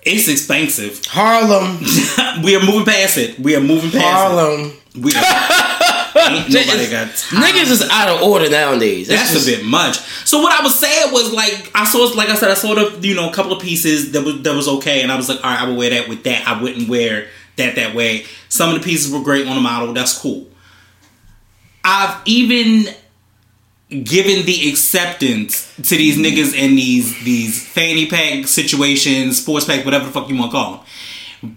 it's expensive. Harlem, we are moving past it. We are moving past Harlem. it. We are, ain't nobody got time. Niggas is out of order nowadays. That's just, a bit much. So what I was saying was like I saw, like I said, I saw the you know a couple of pieces that was that was okay, and I was like, all right, I would wear that with that. I wouldn't wear that that way. Some of the pieces were great on the model. That's cool. I've even given the acceptance to these niggas in these these fanny pack situations, sports pack, whatever the fuck you want to call them.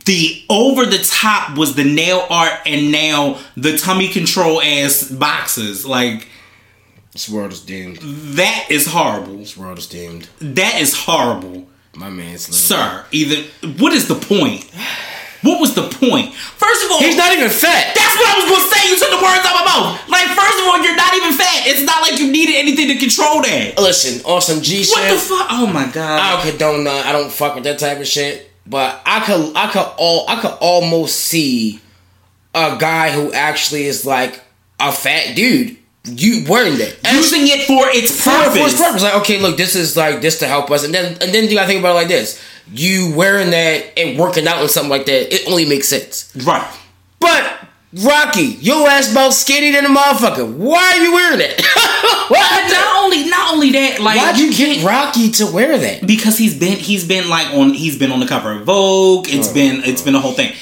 The over the top was the nail art, and now the tummy control ass boxes. Like This world is doomed. That is horrible. This world is doomed. That is horrible. My man's Sir, either what is the point? What was the point? First of all, He's not even fat. That's what I was gonna say. You took the words out of my mouth. Like, first of all, you're not even fat. It's not like you needed anything to control that. Listen, on some G What the fuck? Oh my god. I don't condone none. I don't fuck with that type of shit. But I could, I could all, I could almost see a guy who actually is like a fat dude. You wearing that Using it for its purpose. for its purpose. Like, okay, look, this is like this to help us, and then and then you gotta think about it like this: you wearing that and working out and something like that, it only makes sense. Right. But Rocky, your ass about skinny than a motherfucker. Why are you wearing that? But Why? not only, not only that, like Why'd you can't- get Rocky to wear that? because he's been he's been like on he's been on the cover of Vogue. It's oh, been it's been a whole thing.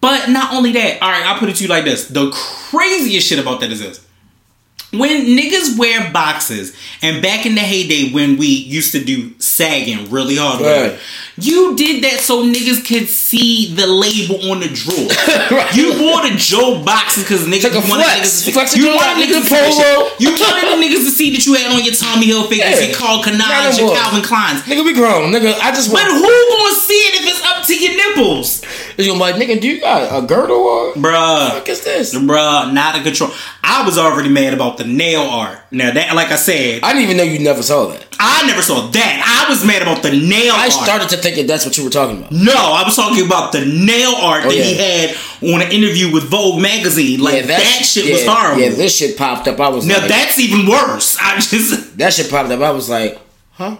But not only that, all right, I'll put it to you like this: the craziest shit about that is this. When niggas wear boxes, and back in the heyday when we used to do sagging really hard, Right. You did that so niggas could see the label on the drawer. Right. You wore the Joe Boxers because niggas Like a wanted flex. niggas to Flex you wanted nigga niggas to see polo. You wanted the niggas to see that you had on your Tommy Hilfiger, Yeah. your Carl Canines, your. Calvin Kleins. Nigga, we grown. Nigga, I just But who gonna see it if it's up to your nipples? You like, nigga, do you got a girdle or? Bruh. What is this? Bruh, not a control. I was already mad about the nail art. Now that like I said, I didn't even know you never saw that. I never saw that. I was mad about the nail I art. started to think that that's what you were talking about. no, I was talking about the nail art Oh, that he had on an interview with Vogue magazine. Like that, shit was horrible. Yeah, this shit popped up. I was now like, that's even worse. I just that shit popped up. I was like, huh?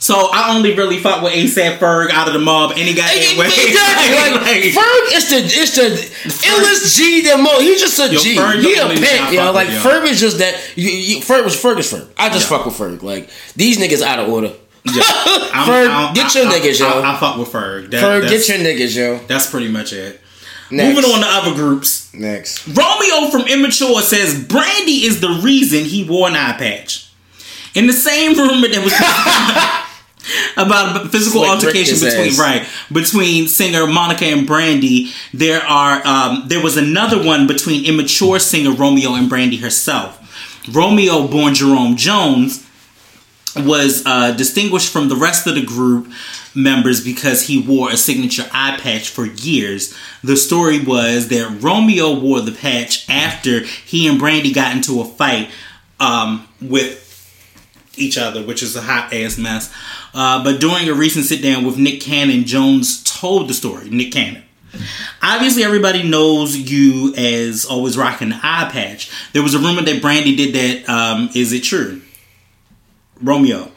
so I only really fought with ASAP Ferg out of the mob any goddamn way. Exactly. Like, Like- Ferg is the it's the illest G that mo. He's just a Yo, G. Ferg He a only nigga I pimp, yo. fuck Like with, yo. Ferg is just that. You, you, Ferg was Ferg is Ferg. I just Yeah. fuck with Ferg. Like these niggas out of order. I'm- Ferg, I'm- get your I- niggas, yo. I, I fuck with Ferg. That, Ferg, get your niggas, yo. that's pretty much it. Next. Moving on to other groups. Next. Romeo from Immature says Brandy is the reason he wore an eye patch. In the same rumor that was about a physical Slick altercation between ass. right between singer Monica and Brandy, there are um, there was another one between immature singer Romeo and Brandy herself. Romeo, born Jerome Jones, was uh, distinguished from the rest of the group members because he wore a signature eye patch for years. The story was that Romeo wore the patch after he and Brandy got into a fight um, with each other, which is a hot ass mess. Uh, but during a recent sit down with Nick Cannon, Jones told the story. Nick Cannon. Obviously, everybody knows you as always rocking the eye patch. There was a rumor that Brandy did that. Um, is it true? Romeo.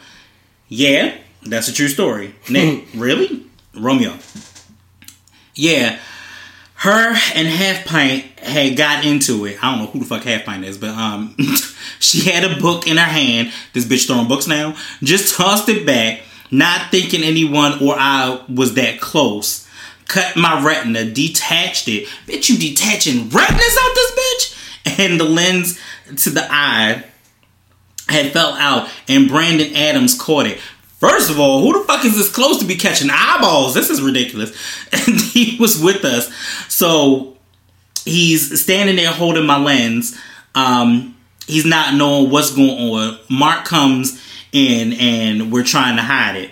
Yeah, that's a true story. Nick, really? Romeo. Yeah. Her and Half Pint had got into it. I don't know who the fuck Half Pint is, but um she had a book in her hand. This bitch throwing books now. Just tossed it back, not thinking anyone or I was that close. Cut my retina, detached it. Bitch, you detaching retinas out this bitch? And the lens to the eye had fell out and Brandon Adams caught it. First of all, who the fuck is this close to be catching eyeballs? This is ridiculous. And he was with us. So he's standing there holding my lens. Um, he's not knowing what's going on. Mark comes in and we're trying to hide it.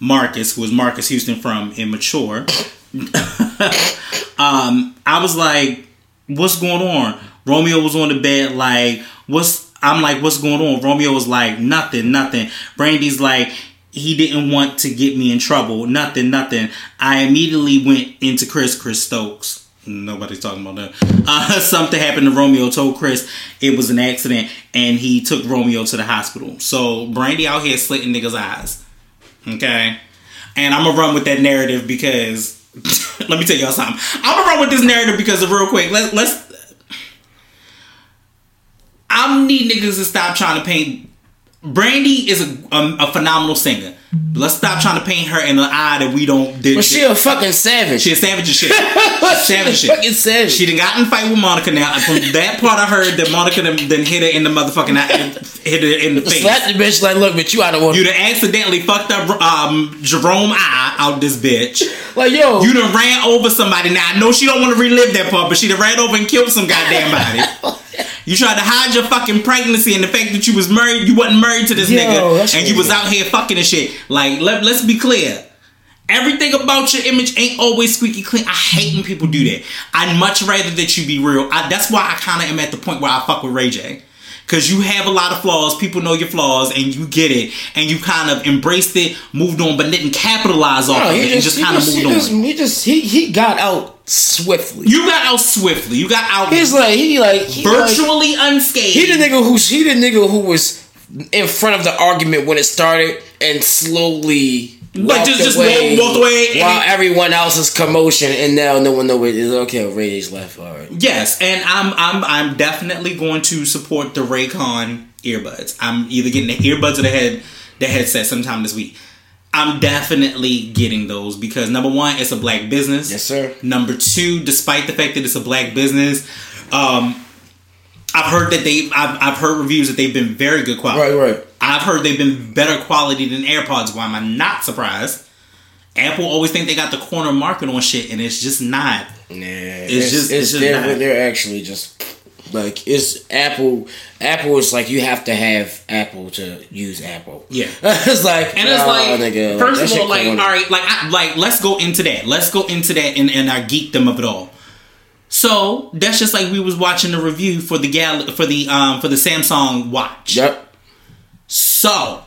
Marcus, was Marques Houston from Immature. um, I was like, what's going on? Romeo was on the bed, like, what's I'm like, what's going on? Romeo was like, nothing, nothing. Brandy's like, he didn't want to get me in trouble. Nothing, nothing. I immediately went into Chris, Chris Stokes. Nobody's talking about that. Uh, something happened to Romeo. Told Chris it was an accident, and he took Romeo to the hospital. So Brandy out here slitting niggas' eyes. Okay, and I'm gonna run with that narrative because let me tell y'all something. I'm gonna run with this narrative because of real quick. Let's let's. I need niggas to stop trying to paint. Brandy is a, a, a phenomenal singer. Let's stop trying to paint her in the eye that we don't. Did, But she a fucking savage. she a savage as shit. savage She shit. fucking savage. She done got in fight with Monica now. And from that part, I heard that Monica done, done hit her in the motherfucking eye, hit her in the face. Slap the bitch like, look, bitch, you out of order. You done accidentally fucked up um, Jerome eye out this bitch. like, yo, You done ran over somebody. Now I know she don't want to relive that part, but she done ran over and killed some goddamn body. You tried to hide your fucking pregnancy and the fact that you was married. You wasn't married to this Yo, nigga, and you was out here fucking and shit. Like, let, let's be clear. Everything about your image ain't always squeaky clean. I hate when people do that. I'd much rather that you be real. I, that's why I kind of am at the point where I fuck with Ray J. Cause you have a lot of flaws. People know your flaws, and you get it, and you kind of embraced it, moved on, but didn't capitalize off of it, and just kind of moved he on. just, he just he he got out swiftly. You got out swiftly. You got out He's like he like he like- virtually unscathed. He the nigga who he the nigga who was in front of the argument when it started and slowly Like, just- just away walked- away and while he- everyone else is commotion and now no one know it is okay. Ray's left. All right. Yes, and I'm I'm I'm definitely going to support the Raycon earbuds. I'm either getting the earbuds or the head the headset sometime this week. I'm definitely getting those because number one, it's a black business. Yes, sir. Number two, despite the fact that it's a black business, um, I've heard that they I've, I've heard reviews that they've been very good quality. Right, right. I've heard they've been better quality than AirPods. Why am I not surprised? Apple always think they got the corner market on shit, and it's just not. Nah, It's it's, just- just it's just they're, not. they're actually just like it's Apple. Apple is like you have to have Apple to use Apple. Yeah. it's like And it's nah, like, nigga, first that of all, like, all corny. like, I, like, let's go into that. Let's go into that and, and our geekdom of it all. So that's just like we was watching the review for the gal for the um for the Samsung watch. Yep. So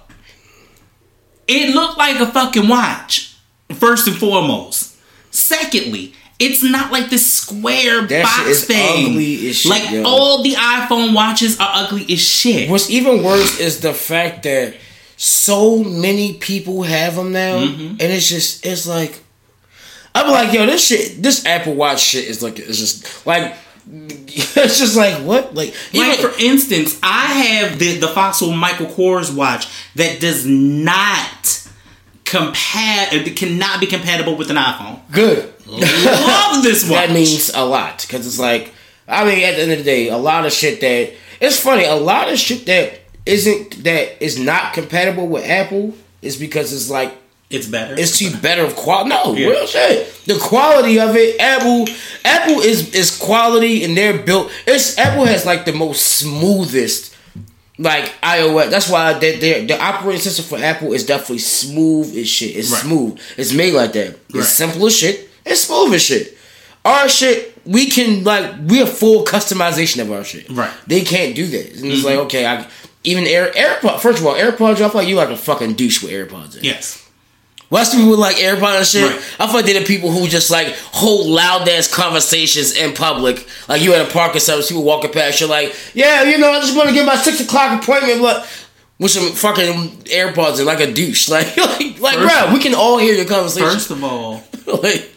it looked like a fucking watch. First and foremost. Secondly, it's not like this square That box thing. ugly as shit, like yo. all the iPhone watches are ugly as shit. What's even worse is the fact that so many people have them now, Mm-hmm. and it's just it's like I'm like, yo, this shit, this Apple Watch shit is like it's just like it's just like what like Like for instance, I have the the Fossil Michael Kors watch that does not compat it uh, cannot be compatible with an iPhone. good. Love this watch. that means a lot because it's like I mean at the end of the day, a lot of shit that it's funny. A lot of shit that isn't that is not compatible with Apple is because it's like it's better. it's too better of quality. No, Yeah. real shit. The quality of it, Apple, Apple is is quality, and they're built. It's Apple has like the most smoothest, like iOS. That's why they they the operating system for Apple is definitely smooth as shit. It's Right. smooth. It's made like that. It's Right. simple as shit. It's smooth as shit. Our shit, we can like we have full customization of our shit. Right. Mm-hmm. They can't do that, and it's like okay, I even Air AirPod. First of all, AirPods. I feel like you like a fucking douche with AirPods. In. yes. West people like AirPods and shit. Right. I they're the people who just like hold loud ass conversations in public. Like you at a park or something, people walking past, you're like, yeah, you know, I just want to get my six o'clock appointment, but with some fucking AirPods and like a douche. Like, like, like First- bro, we can all hear your conversation. First of all, like,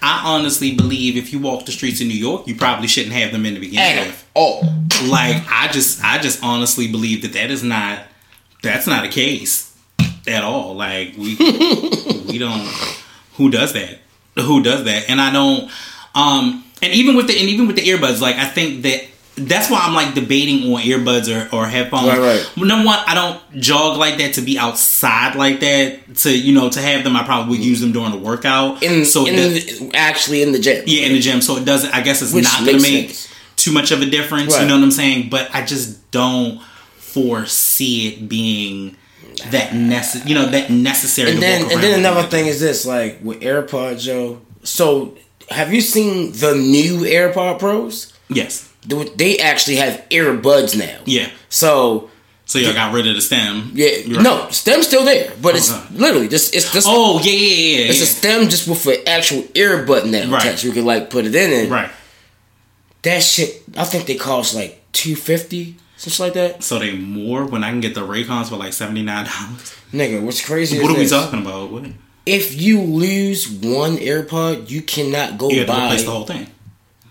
I honestly believe if you walk the streets of New York, you probably shouldn't have them in the beginning. at all. Like I just I just honestly believe that that is not that's not a case at all. Like we we don't who does that? Who does that? And I don't um and even with the and even with the earbuds, like I think that that's why I'm like debating on earbuds or, or headphones. Right, right. Number one, I don't jog like that to be outside like that. To you know, to have them, I probably would use them during a workout. In, so in the, actually in the gym. yeah, in the gym. So it doesn't. I guess it's Which not gonna make sense. too much of a difference. Right. You know what I'm saying? But I just don't foresee it being that necess- You know that necessary. And then and then another thing is this, like with AirPods, Joe. So have you seen the new AirPod Pros? Yes. They- They actually have earbuds now. Yeah. So So y'all got rid of the stem. yeah, Right. no, stem's still there, but it's oh, Okay. literally just it's just Oh yeah, yeah, yeah. yeah. it's a stem just with an actual earbud now Right. attached. You can like put it in and right. that shit. I think they cost like two fifty, something like that. So they more when I can get the Raycons for like seventy nine dollars. Nigga, what's crazy? What are we talking about? What? If you lose one AirPod, you cannot go You buy. replace the whole thing.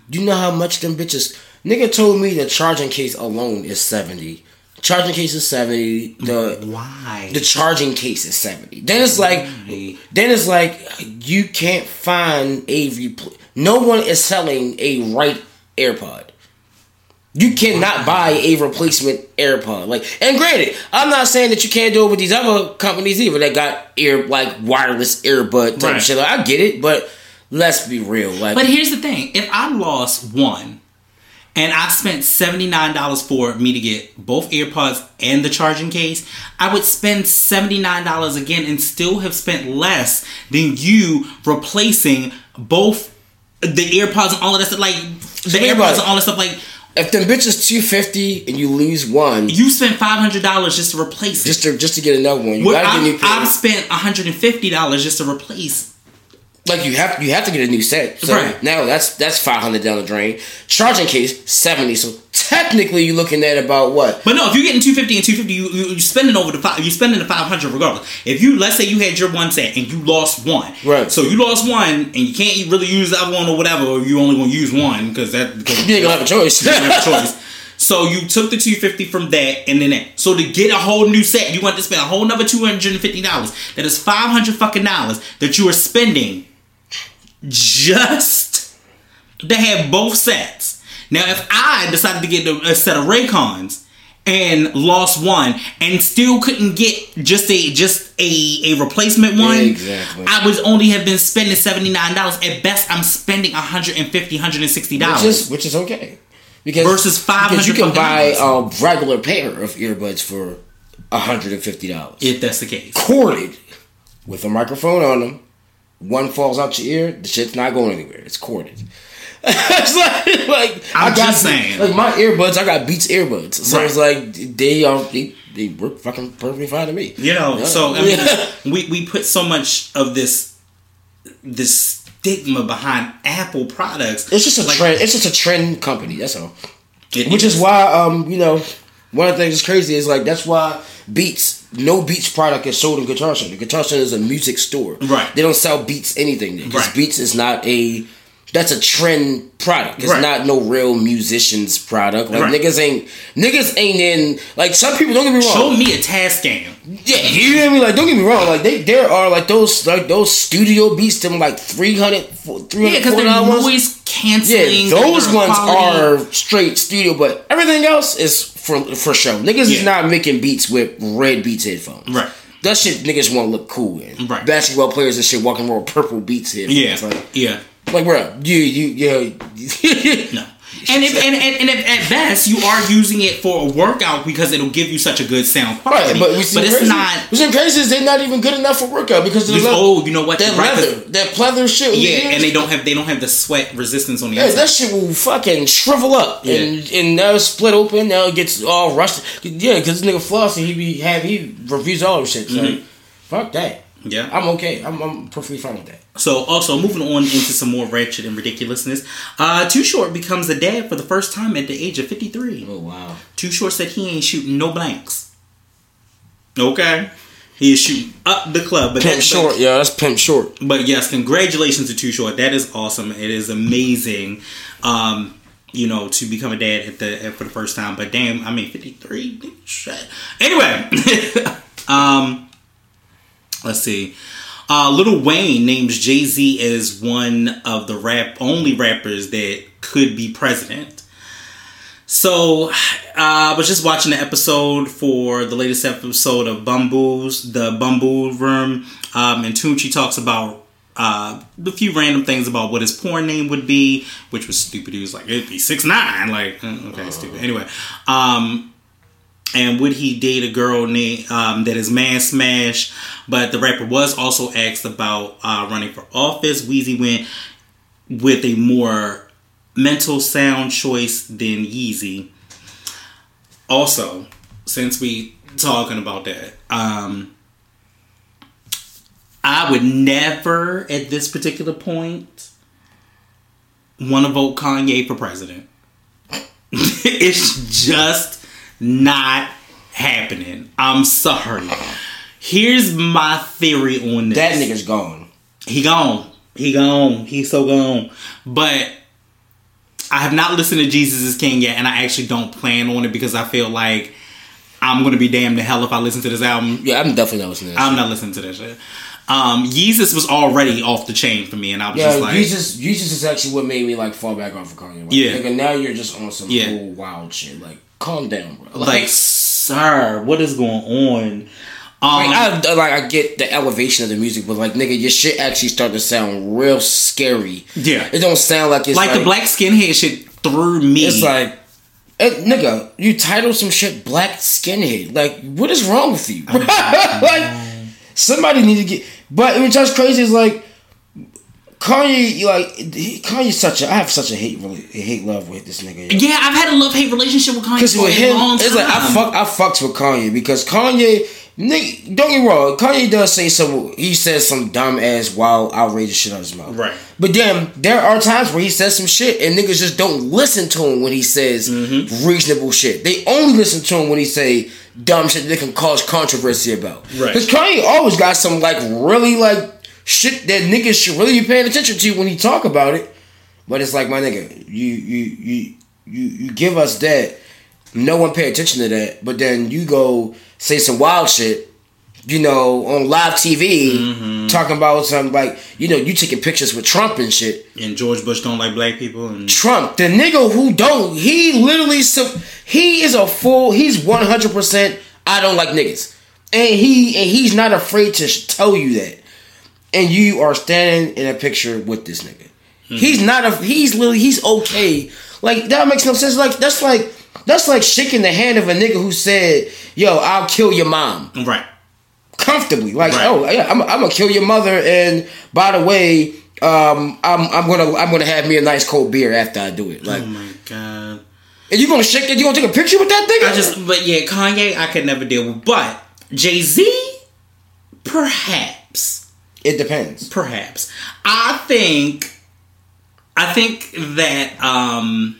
You know how much them bitches? Nigga told me the charging case alone is seventy. Charging case is seventy. The Why? the charging case is seventy. Then it's like, Why? then it's like you can't find a repl- No one is selling a right AirPod. You cannot buy a replacement AirPod. Like, and granted, I'm not saying that you can't do it with these other companies either that got ear like wireless earbud type Right. shit. Like, I get it, but let's be real. Like, But here's the thing: if I lost one, and I spent $79 for me to get both AirPods and the charging case, I would spend $79 again and still have spent less than you replacing both the AirPods and all of that stuff. Like, the AirPods and all that stuff. Like, If them bitches two fifty and you lose one, you spent $500 just to replace it. just to just to get another one, you Well, gotta get a new I've, pair. I've spent $150 just to replace. like you have you have to get a new set. So Right. now that's that's five hundred down the drain. Charging case seventy. So technically you're looking at about what? But no, if you're getting 250 and 250, you, you, you're spending over the five, you're spending the 500 regardless. If you, let's say you had your one set and you lost one. Right. So you lost one and you can't really use the other one or whatever, or you only going to use one because that, because You ain't gonna have a choice. you have a choice. So you took the 250 from that and then that. So to get a whole new set, you want to spend a whole another $250. That is 500 fucking dollars that you are spending just to have both sets. Now, if I decided to get a, set of Raycons and lost one and still couldn't get just a just a, a replacement one, Exactly. I would only have been spending $79. At best, I'm spending $150, $160. which is which is okay. Because Versus because you can $500 buy a regular pair of earbuds for hundred and fifty dollars. if that's the case. Corded with a microphone on them. One falls out your ear, the shit's not going anywhere. It's corded. it's like, like I'm I got just saying. like my earbuds. I got Beats earbuds, so Right. it's like they are they, they work fucking perfectly fine to me. You know, Yeah. so I mean, we we put so much of this this stigma behind Apple products. It's just a Like, trend. It's just a trend company. That's all. it Which is why, um, you know, one of the things that's crazy is like that's why Beats, no Beats product is sold in Guitar Center. Guitar Center is a music store. Right. They don't sell Beats anything because Right. Beats is not a. That's a trend product. It's Right. not no real musician's product. Like Right. niggas ain't niggas ain't in like some people. Don't get me wrong. show me a task game. Yeah, you know what I mean? Like, don't get me wrong. Like, they there are like those like those studio beats. Them like 300 300 Yeah, because they're ones. noise canceling. Yeah, those ones quality. are straight studio, but everything else is for for show. Niggas is not making beats with red beats headphones. Right. That shit niggas want to look cool in. Right. Basketball players and shit walking around with purple beats headphones. Yeah, Like, yeah. Like bro, you you yeah. No. And if, and, and, and if at best you are using it for a workout because it'll give you such a good sound quality, Right, but we see but it's crazy, not. We see cases they're not even good enough for workout because of the Because, oh, you know what? that Right, leather, that pleather shit. Yeah, and they don't have they don't have the sweat resistance on the Yeah, inside. that shit will fucking shrivel up Yeah. and and now it's split open. Now it gets all rusted. Yeah, because this nigga Flossy, he be have he reviews all of shit. So Mm-hmm. fuck that. Yeah. I'm okay. I'm, I'm perfectly fine with that. So also moving on into some more ratchet and ridiculousness. Uh, Too Short becomes a dad for the first time at the age of fifty three. Oh wow. Too Short said he ain't shooting no blanks. Okay. He is shooting up the club, but Pimp short, yeah, that's pimp short. But yes, congratulations to Too Short. That is awesome. It is amazing. Um, you know, to become a dad at the at, for the first time. But damn, I mean, fifty three. Anyway, um, let's see. Uh, Lil Wayne names Jay Z as one of the rap only rappers that could be president. So, uh, I was just watching the episode for the latest episode of Bumbles, the Bumble Room, um, and Tunechi talks about uh, a few random things about what his porn name would be, which was stupid. He was like, it'd be six nine, like mm, okay, stupid. Anyway, um, and would he date a girl named um, that is man smash? But the rapper was also asked about uh, running for office. Weezy went with a more mental sound choice than Yeezy. Also, since we talking about that, um, I would never at this particular point want to vote Kanye for president. it's just not happening. I'm sorry. Here's my theory on this. That nigga's gone. He gone. He gone. He's so gone. But I have not listened to Jesus is King yet, and I actually don't plan on it because I feel like I'm gonna be damned to hell if I listen to this album. Yeah, I'm definitely not listening. I'm not listening to that shit. Um, Yeezus was already off the chain for me, and I was yeah, just like, Jesus, Jesus is actually what made me like fall back off of Kanye. Like, Yeah. nigga, now you're just on some Yeah. whole wild shit. Like, calm down, bro. like, sir, what is going on? Um, Like, I, like I get the elevation of the music, but like nigga, your shit actually start to sound real scary. Yeah. it don't sound like it's like the black skinhead shit through me. It's like, eh, nigga, you titled some shit "Black Skinhead." Like, what is wrong with you? like, somebody need to get. But what's just crazy is like, Kanye, like, Kanye's such a. I have such a hate, really, hate love with this nigga. yo. yeah, I've had a love hate relationship with Kanye Because for with a him, long time. it's like I fuck, I fucks with Kanye because Kanye, nigga, don't get me wrong, Kanye does say some, he says some dumb ass, wild, outrageous shit out his mouth. Right. But then there are times where he says some shit and niggas just don't listen to him when he says Mm-hmm. reasonable shit. They only listen to him when he say dumb shit that they can cause controversy about. Right. Because Kanye always got some like really like shit that niggas should really be paying attention to when he talk about it. But it's like my nigga, you you you you you give us that, no one pay attention to that, but then you go say some wild shit, you know, on live TV, Mm-hmm. talking about something like you know you taking pictures with Trump and shit. and George Bush don't like black people, and Trump, the nigga who don't, he literally he is a full. He's one hundred percent. I don't like niggas, and he and he's not afraid to sh- tell you that. And you are standing in a picture with this nigga. He's not a. He's literally. He's okay. Like that makes no sense. Like that's like that's like shaking the hand of a nigga who said, "Yo, I'll kill your mom." right. comfortably. Like, Right. oh yeah, I'm, I'm gonna kill your mother, and by the way, um, I'm I'm gonna I'm gonna have me a nice cold beer after I do it. Like, Oh my god. and you gonna shake it? You gonna take a picture with that nigga? I just, but yeah, Kanye, I could never deal with. But Jay Z, perhaps, it depends. perhaps. I think, I think that um,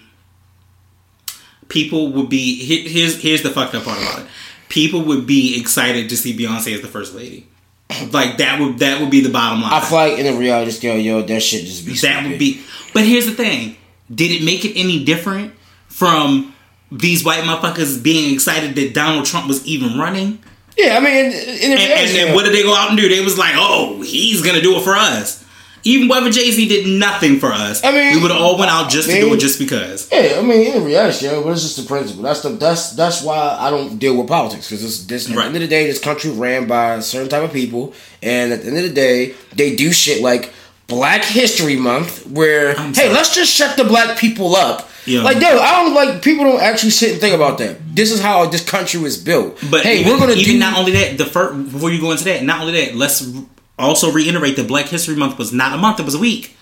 people would be. he- Here's here's the fucked up part about it. People would be excited to see Beyonce as the first lady. Like that would that would be the bottom line. I feel like in the reality scale, yo, that shit just be That stupid. would be. But here's the thing: Did it make it any different from these white motherfuckers being excited that Donald Trump was even running? Yeah, I mean, in, in the And, and then what did they go out and do? They was like, "Oh, he's gonna do it for us." Even whether Jay Z did nothing for us, I mean, we would have all went out just to do it just because. Yeah, I mean, in reality, but it's just the principle. That's the that's that's why I don't deal with politics because this this at the Right. end of the day, this country ran by a certain type of people, and at the end of the day, they do shit like Black History Month, where hey, let's just shut the black people up. Yeah. Like, dude, I don't like people don't actually sit and think about that. This is how this country was built. But hey, even, we're gonna even do not only that, the first before you go into that, not only that, let's also reiterate that Black History Month was not a month; it was a week.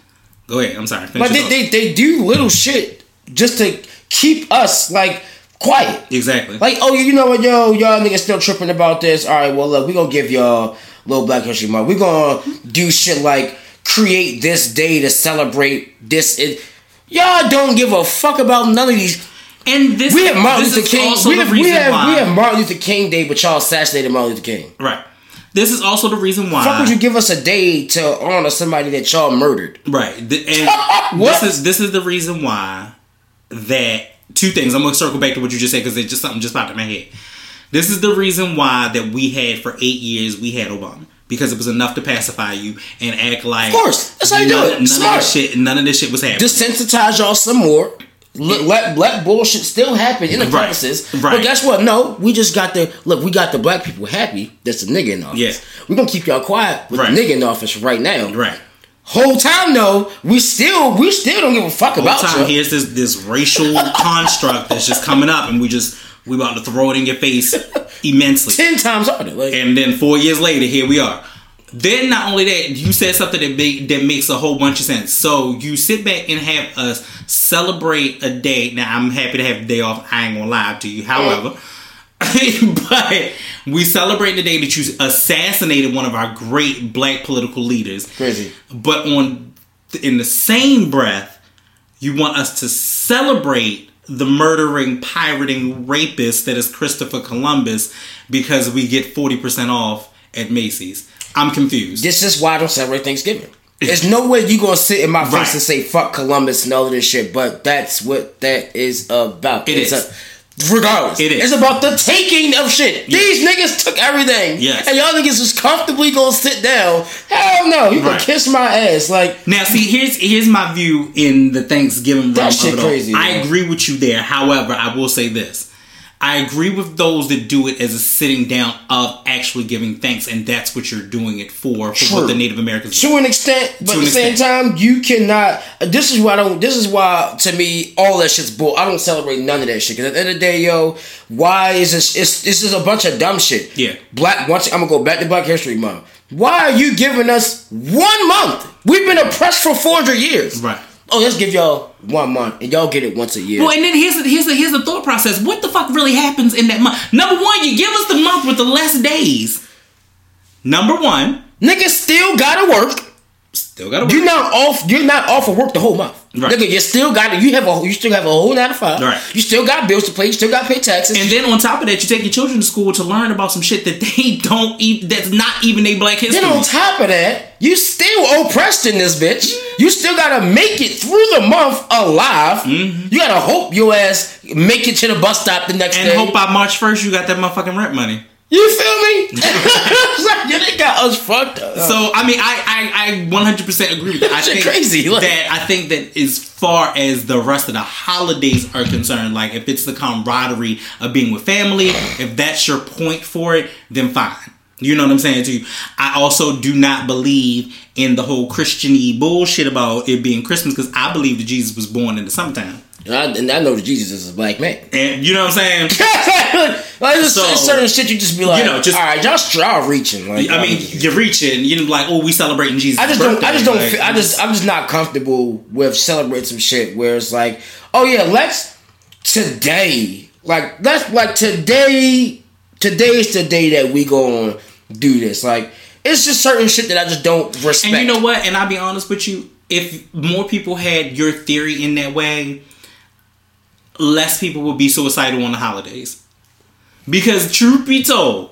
Go ahead. I'm sorry. But they, they they do little shit just to keep us like quiet. exactly. Like, oh, you know what, yo, y'all niggas still tripping about this. All right, well, look, we gonna give y'all little Black History Month. We gonna do shit like create this day to celebrate this. It, y'all don't give a fuck about none of these. and this We have Martin this Luther is King. also We the have, we reason have why. we have Martin Luther King Day, but y'all assassinated Martin Luther King. Right. This is also the reason why. Fuck would you give us a day to honor somebody that y'all murdered? right. And What? this is this is the reason why that two things. I'm gonna circle back to what you just said because it's just something just popped in my head. This is the reason why that we had for eight years we had Obama because it was enough to pacify you and act like. Of course. That's how you do none, it. None Smart. of this shit. None of this shit was happening. desensitize y'all some more. Let, let let bullshit still happen in the Right. premises. Right. But guess what? No, we just got the look. We got the black people happy. That's the nigga in office. Yeah. we gonna keep y'all quiet with Right. the nigga in office right now. right. Whole time though, we still we still don't give a fuck Whole about time you. here's this this racial construct that's just coming up, and we just we about to throw it in your face immensely. Ten times harder. Like And then four years later, here we are. Then not only that, you said something that make, that makes a whole bunch of sense. So you sit back and have us celebrate a day. Now I'm happy to have the day off. I ain't gonna lie to you. However, but we celebrate the day that you assassinated one of our great black political leaders. Crazy. But on in the same breath, you want us to celebrate the murdering, pirating rapist that is Christopher Columbus because we get 40% off at Macy's. I'm confused. this is why I don't celebrate Thanksgiving. There's no way you gonna sit in my face Right. and say fuck Columbus and all of this shit, but that's what that is about. It it's is. A, regardless, It is. It's about the taking of shit. These niggas took everything. Yes. and y'all niggas is comfortably gonna sit down. Hell no, you Right. can kiss my ass. Like Now, see, here's here's my view in the Thanksgiving That shit crazy, I man. agree with you there. However, I will say this: I agree with those that do it as a sitting down of actually giving thanks, and that's what you're doing it for, for True. what the Native Americans do. to an extent, but To at the same extent. time, you cannot. This is why I don't. This is why to me all that shit's bull. I don't celebrate none of that shit. Because at the end of the day, yo, why is this? It's this is a bunch of dumb shit. Yeah. Black. Once I'm gonna go back to Black History Month. Why are you giving us one month? We've been oppressed for 400 years. Right. Oh, let's give y'all one month, and y'all get it once a year. Well, and then here's the, here's the, here's the thought process. What the fuck really happens in that month? Number one, you give us the month with the less days. Number one, Niggas still gotta work. Still gotta work. You're not off. You're not off of work the whole month. Right. Nigga, you still got to You have a. You still have a whole nine to five. Right. You still got bills to pay. You still got to pay taxes. And then on top of that, you take your children to school to learn about some shit that they don't even. That's not even a black history. then on top of that, you still oppressed in this bitch. Mm-hmm. You still gotta make it through the month alive. Mm-hmm. You gotta hope your ass make it to the bus stop the next and day. And hope by March first you got that motherfucking rent money. You feel me? It's like, yeah, they got us fucked up. So I mean, I I, I 100% agree with that. I think crazy, like- that I think that as far as the rest of the holidays are concerned, like if it's the camaraderie of being with family, if that's your point for it, then fine. You know what I'm saying to you. I also do not believe in the whole Christiany bullshit about it being Christmas because I believe that Jesus was born in the summertime. And I, and I know that Jesus is a black man. And you know what I'm saying? like, there's So, certain shit you just be like, you know, just- all right, y'all straw reaching. Like, I mean, you're reaching. You're like, oh, we celebrating Jesus. I just don't. I just don't. Like, feel, I just. I'm just not comfortable with celebrating some shit where it's like, oh yeah, let's today, like let's like today. Today is the day that we go on do this. Like it's just certain shit that I just don't respect. And you know what? And I'll be honest with you. If more people had your theory in that way, less people would be suicidal on the holidays. Because truth be told,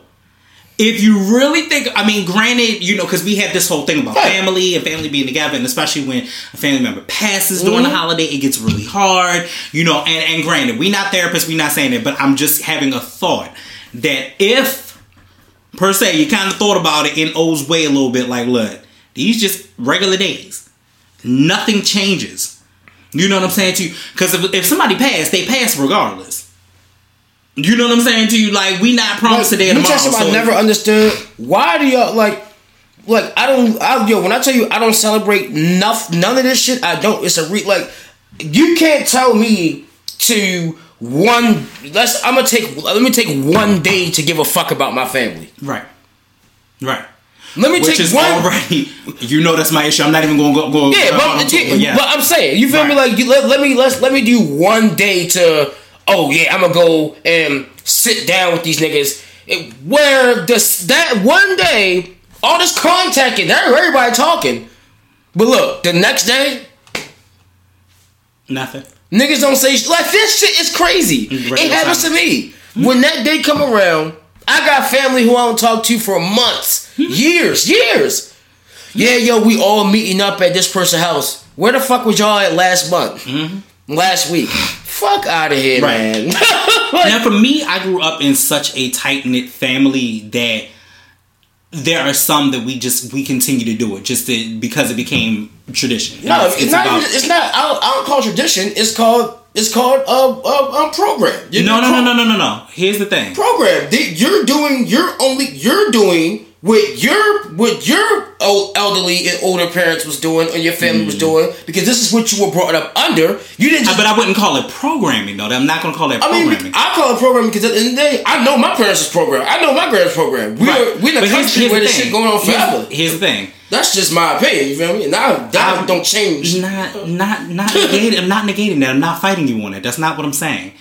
if you really think, I mean, granted, you know, because we have this whole thing about family and family being together, and especially when a family member passes during the Mm-hmm. holiday, it gets really hard, you know. And, and granted, we not therapists, we not saying it, but I'm just having a thought that if, per se, you kind of thought about it in O's way a little bit, like, look, these just regular days, nothing changes. You know what I'm saying to you? Because if, if somebody passed, they pass regardless. You know what I'm saying to you? Like we not promised today and tomorrow. so- I never understood. Why do y'all like? Like I don't. I, yo, when I tell you I don't celebrate enough, none of this shit. I don't. It's a re like. You can't tell me to one. Let's. I'm gonna take. Let me take one day to give a fuck about my family. Right. Right. Let me Which take is one. already, you know, that's my issue. I'm not even going to go. go Yeah, but, go- yeah, yeah. but I'm saying, you feel me? Like, you, let, let me let's let me do one day to. Oh yeah, I'm gonna go and sit down with these niggas. It- where this that one day, all this contacting, everybody talking, but look, the next day, Nothing. niggas don't say like this shit is crazy. Mm, regular it happens to me when that day come around. I got family who I don't talk to for months, hmm? years, years. Yeah, yo, we all meeting up at this person's house. Where the fuck was y'all at last month? Mm-hmm. Last week? Fuck out of here, Right. man. Now, for me, I grew up in such a tight knit family that there are some that we just we continue to do it just to, because it became tradition. no, It's- it's, not. about- it's not. I don't, I don't call it tradition. It's called. It's called a uh, um, program. You no, no, no, pro- no, no, no, no. Here's the thing. program. You're doing. You're only. You're doing what your what your old elderly and older parents was doing or your family was hmm. doing because this is what you were brought up under. You didn't just. But I wouldn't call it programming though. I'm not going to call that I mean, programming. I call it programming because at the end of the day, I know my parents' program. I know my grandparents' program. We're, we're in a But here's- country here's where this shit going on Here's- forever. Here's the thing. That's just my opinion. You feel me? Now that I'm- don't change. Not, not, not negating. I'm not negating that. I'm not fighting you on it. That's not what I'm saying.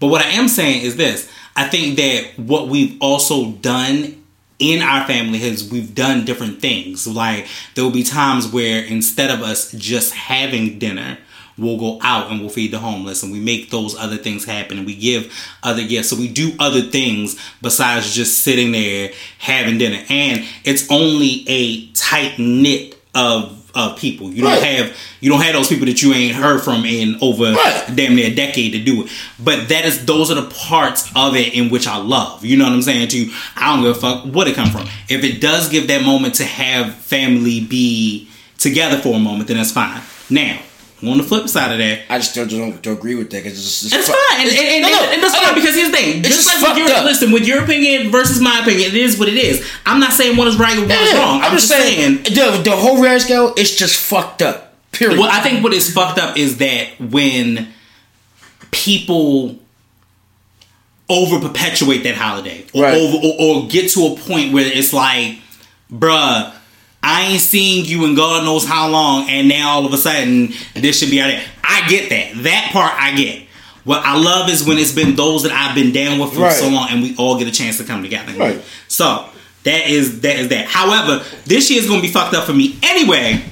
But what I am saying is this: I think that what we've also done in our family has we've done different things. Like there will be times where instead of us just having dinner. We'll go out and we'll feed the homeless and we make those other things happen and we give other gifts. So we do other things besides just sitting there having dinner. And it's only a tight knit of of people. You don't have you don't have those people that you ain't heard from in over Right. damn near a decade to do it. But that is those are the parts of it in which I love. You know what I'm saying to you? I don't give a fuck what it come from. If it does give that moment to have family be together for a moment, then that's fine. Now, on the flip side of that, I just don't, don't, don't agree with that because it's, it's, it's fine, and, it's- and, and, no, and that's fine because here's the thing. It's Just just like with your up. listen, with your opinion versus my opinion, it is what it is. I'm not saying one is right or one is wrong. I'm, just saying. the the whole rare scale is just fucked up. Period. Well, I think what is fucked up is that when people over perpetuate that holiday or, Right. over, or, or get to a point where it's like, bruh, I ain't seen you in God knows how long, and now all of a sudden this should be out there. I get that. That part I get. What I love is when it's been those that I've been down with for Right. so long, and we all get a chance to come together. Right. So that is that is that. However, this year is gonna be fucked up for me anyway,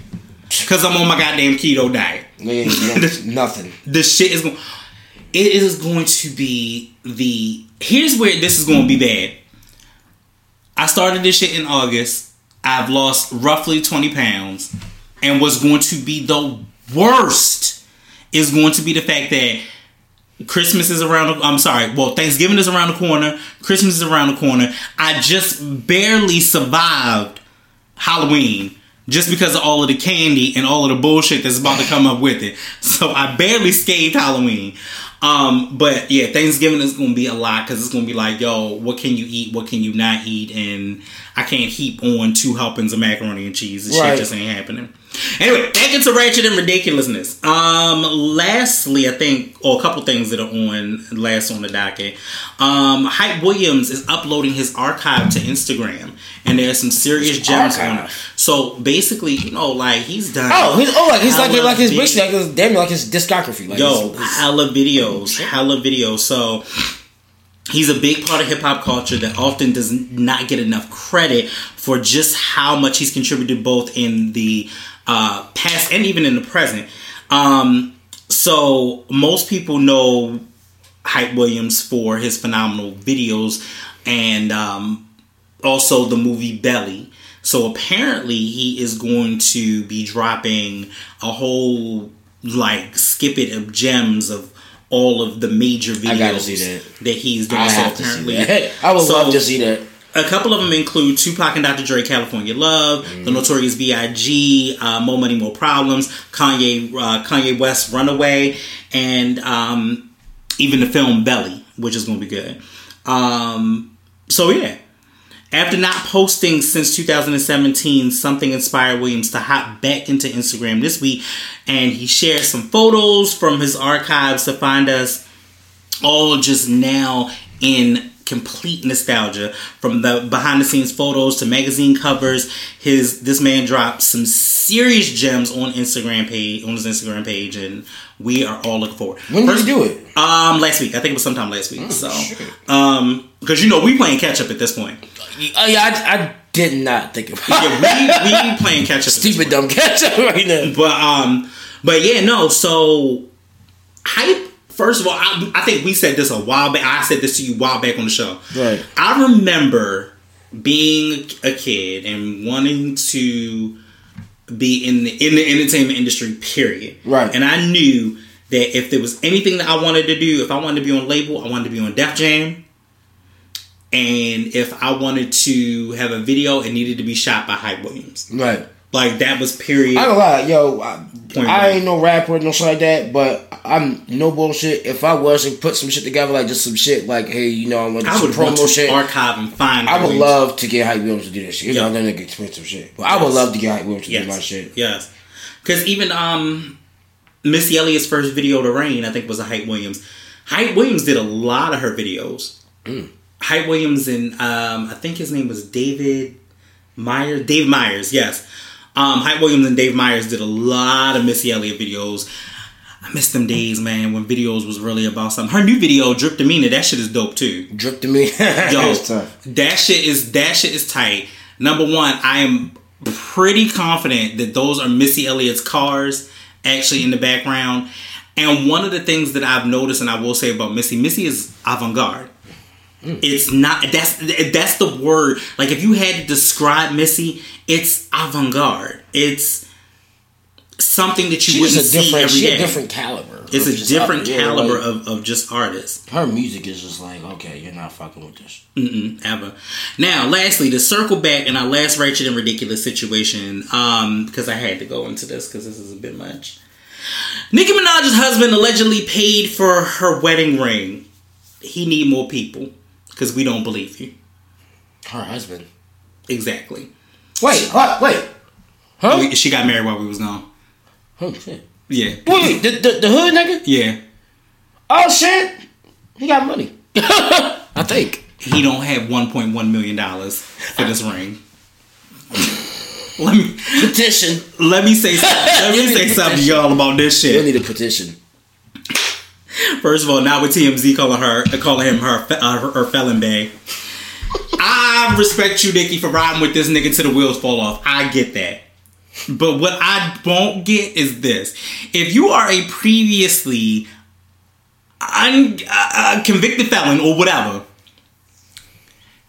because I'm on my goddamn keto diet Man, no, nothing. the shit is going it is going to be the here's where this is going to be bad i started this shit in august i've lost roughly 20 pounds and what's going to be the worst is going to be the fact that Christmas is around. The, I'm sorry. Well, Thanksgiving is around the corner. Christmas is around the corner. I just barely survived Halloween just because of all of the candy and all of the bullshit that's about to come up with it. So I barely scathed Halloween. Um, but yeah, Thanksgiving is gonna be a lot because it's gonna be like, yo, what can you eat? What can you not eat? And I can't heap on two helpings of macaroni and cheese. This Right. shit just ain't happening. Anyway, back into ratchet and ridiculousness. Um, lastly, I think, or a couple things that are on last on the docket. Um, Hype Williams is uploading his archive to Instagram, and there's some serious gems on it. So basically, you know, like he's done. Oh, he's, oh, like he's like like his basically like his damn like his discography. Like Yo, his- his- hella videos, hella videos. So he's a big part of hip hop culture that often does not get enough credit for just how much he's contributed both in the uh, past and even in the present. Um, so most people know Hype Williams for his phenomenal videos and um, also the movie Belly. So apparently he is going to be dropping a whole like skip it of gems of all of the major videos I that. he's doing. I so have to see apparently, that. I would so love to see that. a couple of them include Tupac and Dr. Dre, California Love, Mm-hmm. The Notorious B.I.G., uh, More Money, More Problems, Kanye, uh, Kanye West, Runaway, and um, even the film Belly, which is going to be good. Um, so yeah, after not posting since 2017, something inspired Williams to hop back into Instagram this week, and he shared some photos from his archives to find us all just now in complete nostalgia from the behind the scenes photos to magazine covers his this man dropped some serious gems on instagram page on his instagram page and we are all looking forward When did First- you do it? um last week i think it was sometime last week so shit. um because you know we playing catch up at this point Oh yeah, I, I did not think about yeah we, we playing catch up stupid dumb catch up right now. But um, but yeah, no. So hype. First of all, I, I think we said this a while back. I said this to you a while back on the show. Right. I remember being a kid and wanting to be in the in the entertainment industry. Period. Right. And I knew that if there was anything that I wanted to do, if I wanted to be on label, I wanted to be on Def Jam. And if I wanted to have a video, it needed to be shot by Hype Williams. Right. Like that was period. I gonna lie, yo. I, I ain't no rapper, no shit like that. But I'm no bullshit. If I was to put some shit together, like just some shit, like hey, you know, I'm gonna do I some would want promo shit. archive and find. I would love to get Hype Williams to do that shit. You Yeah. know, that nigga expensive shit. But I would love to get Hype Williams to yes. do my shit. Yes, because even um, Missy Elliott's first video to Rain, I think, was a Hype Williams. Hype Williams did a lot of her videos. Mm. Hype Williams and um, I think his name was David Myers. Dave Myers, yes. Um, Hype Williams and Dave Myers did a lot of Missy Elliott videos. I miss them days, man, when videos was really about something. Her new video, Drip Demeanor, that shit is dope too. Drip me. Yo, that shit is that shit is tight. Number one, I am pretty confident that those are Missy Elliott's cars actually in the background. And one of the things that I've noticed, and I will say about Missy, Missy is It's not that's that's the word. Like if you had to describe Missy, it's avant-garde. It's something that you She's wouldn't a see different, every she day. a different caliber. it's a different caliber of, of just artists. her music is just like okay, you're not fucking with this. Mm-mm, ever. Now, lastly, to circle back in our last Ratchet and Ridiculous situation, um, because I had to go into this because this is a bit much. Nicki Minaj's husband allegedly paid for her wedding ring. He need more people because we don't believe you. Her husband. Exactly. Wait, what? Wait. Huh? We- She got married while we was gone. Oh shit. Yeah. Wait, the, the, the hood nigga? Yeah. Oh shit. He got money. I think. He don't have 1.1 million dollars for this ring. let me Petition. let me say let me say something to y'all about this shit. You need a petition. First of all, now with TMZ calling her calling him her uh, her, her felon bay. I respect you, Nicki, for riding with this nigga till the wheels fall off. I get that. But what I won't get is this: if you are a previously un, uh, uh, convicted felon or whatever,